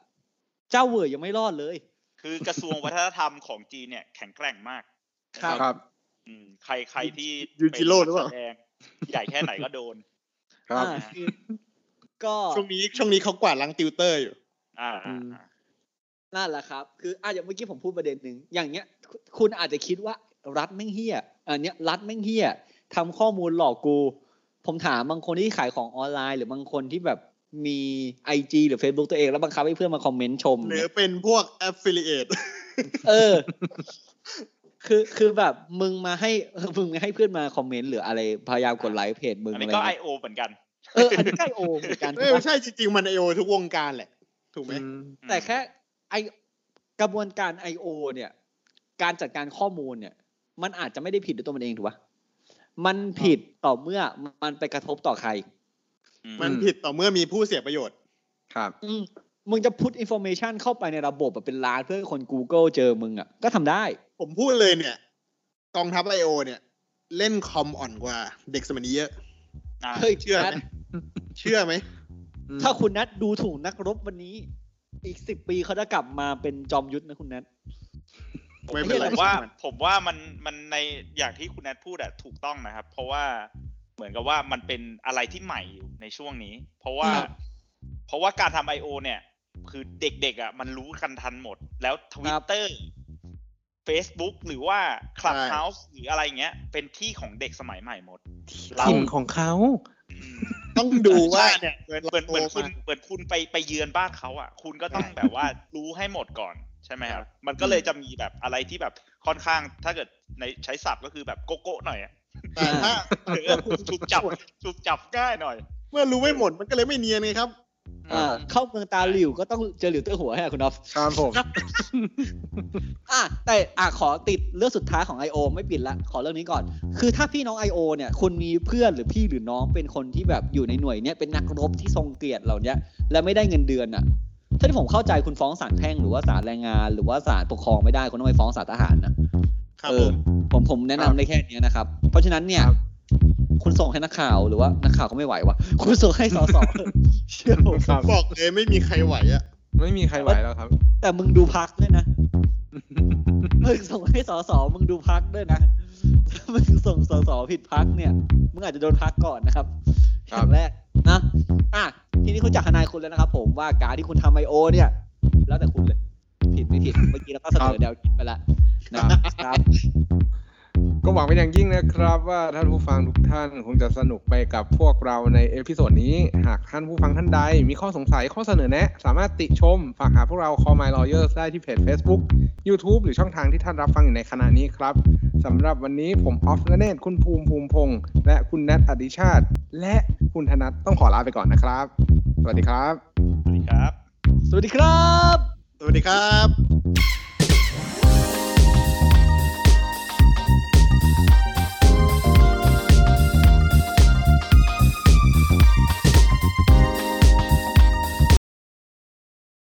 เจ้าเหว่ยยังไม่รอดเลย คือกระทรวงวัฒนธรรมของจีนเนี่ยแข็งแกร่งมากครับครับอืมใครใครที่ยูจิโร่หรือเปล่าป็นนักแสดงใหญ่แค่ไหนก็โดน ครับอ่าคือก็ช่วงนี้ช่วงนี้เขากวาดล้างติวเตอร์อยู่อ่าอืมอ่านั่นแหละครับ คืออะอย่างเมื่อกี้ผมพูดประเด็นหนึ่งอย่างเงี้ย คุณคุณอาจจะคิดว่ารัฐแม่งเฮี้ยอันเนี้ยรัฐแม่งเฮี้ยทำข้อมูลหลอกกู ผมถามบางคนที่ขายของออนไลน์ หรือบางคนที่แบบ มีไอจหรือ Facebook ตัวเอง แล้วบังคับให้เพื่อนมาคอมเมนต์ชม หรือเนี่ยเป็นพวก affiliate เออ คือคือแบบมึงมาให้มึงให้เพื่อนมาคอมเมนต์หรืออะไรพยายามกดไลค์เพจมึงอันอะไรนี้ก็ไอเงี้ยโอเหมือนกัน เอออันนี้ใกล้โอเหมือนกัน เอ้ยไม่ใช่จริงๆ มันไอโอทุกวงการแหละ ถูกไหมอืมแต่แค่ไอกระบวนการ I.O. เนี่ย การจัดการข้อมูลเนี่ย มันอาจจะไม่ได้ผิดด้วยตัวมันเองถูกปะมันผิดต่อเมื่อมันไปกระทบต่อใคร มันผิดต่อเมื่อมีผู้เสียประโยชน์ ครับอืมมึงจะ put information เข้าไปในระบบแบบเป็นล้านเพื่อให้คน Google เจอมึงอะ ก็ทำได้ ผมพูดเลยเนี่ย กองทัพ IO เนี่ย เล่นคอมอ่อนกว่าเด็กสมัยนี้เยอะอ่าเฮ้ยเชื่อไหมนัทเชื่อไหม ถ้าคุณนัทดูถูกนักรบวันนี้ อีกสิบปีเขาจะกลับมาเป็นจอมยุทธนะคุณนัทไม่เป็นไรผมว่าผมว่ามันมันในอย่างที่คุณแนทพูดอะถูกต้องนะครับ เพราะว่า เหมือนกับว่ามันเป็นอะไรที่ใหม่อยู่ในช่วงนี้ เพราะว่าครับเพราะว่าการทำ I.O. เนี่ย คือเด็กๆอะมันรู้กันทันหมด แล้วทวิตเตอร์ Facebook หรือว่า Clubhouse หรืออะไรเงี้ย เป็นที่ของเด็กสมัยใหม่หมดเราถิ่นของเขาอืมต้องดูว่าใช่เนี่ยเหมือนเหมือนเหมือนคุณเหมือนคุณไปไปเยือนบ้านเขาอะ คุณก็ต้องแบบว่ารู้ให้หมดก่อนใช่ไหมครับ มันก็เลยจะมีแบบอะไรที่แบบค่อนข้างถ้าเกิดในใช้ศัพท์ก็คือแบบโกโก้หน่อยอะ แต่ถ้าเออถูกจับถูกจับง่ายหน่อย เมื่อรู้ไม่หมดมันก็เลยไม่เนียนไงครับอ่าเข้าเมืองตาหลิวก็ต้องเจอหลิวเตอร์หัวให้อะคุณนอฟครับผมอะแต่อะขอติดเรื่องสุดท้ายของ I.O. ไม่ปิดละขอเรื่องนี้ก่อน คือถ้าพี่น้อง I.O. เนี่ยคุณมีเพื่อนหรือพี่หรือน้องเป็นคนที่แบบอยู่ในหน่วยเนี้ยเป็นนักรบที่ทรงเกียรติเหล่าเนี้ยและไม่ได้เงินเดือนอะถ้าที่ผมเข้าใจคุณฟ้องศาลแพ่งหรือว่าศาลแรงงาน หรือว่าศาลปกครองไม่ได้คุณต้องไปฟ้องศาลทหารนะครับเอผอม ผมผมแนะนำได้แค่เนี้ยนะครับ เพราะฉะนั้นเนี่ยครับคุณส่งให้นักข่าวหรือว่านักข่าวก็ไม่ไหววะคุณส่งให้สสเชื่อผมครับ บอกเลยไม่มีใครไหวอะไม่มีใครไหวแล้วครับ แต่มึงดูพักด้วยนะมึงส่งให้สสมึงดูพักด้วยนะถ้ามึงส่งสสผิดพักเนี่ยมึงอาจจะโดนพักก่อนนะครับคอรับย่างแรกนะอะทีนี้คุณจากทนายคุณแล้วนะครับ ผมว่าการที่คุณทำ IO เนี่ย แล้วแต่คุณเลย ผิดไม่ผิดเมื่อกี้เราก็เสนอแนวคิดไปแล้วนะครับ ก็หวังเป็นอย่างยิ่งนะครับว่าท่านผู้ฟังทุกท่านคงจะสนุกไปกับพวกเราใน episode นี้ หากท่านผู้ฟังท่านใด มีข้อสงสัยข้อเสนอแนะ สามารถติชม ฝากถึงพวกเรา Call My Lawyers ได้ที่เพจ Facebook YouTube หรือช่องทางที่ท่านรับฟังอยู่ในขณะนี้ครับสำหรับวันนี้ผมออฟนเนตคุณภูมิภูมิพงษ์และคุณแนทอดิชาติ และคุณธนัทต้องขอลาไปก่อนนะครับ สวัสดีครับ สวัสดีครับ สวัสดีครับ สวัสดีครับ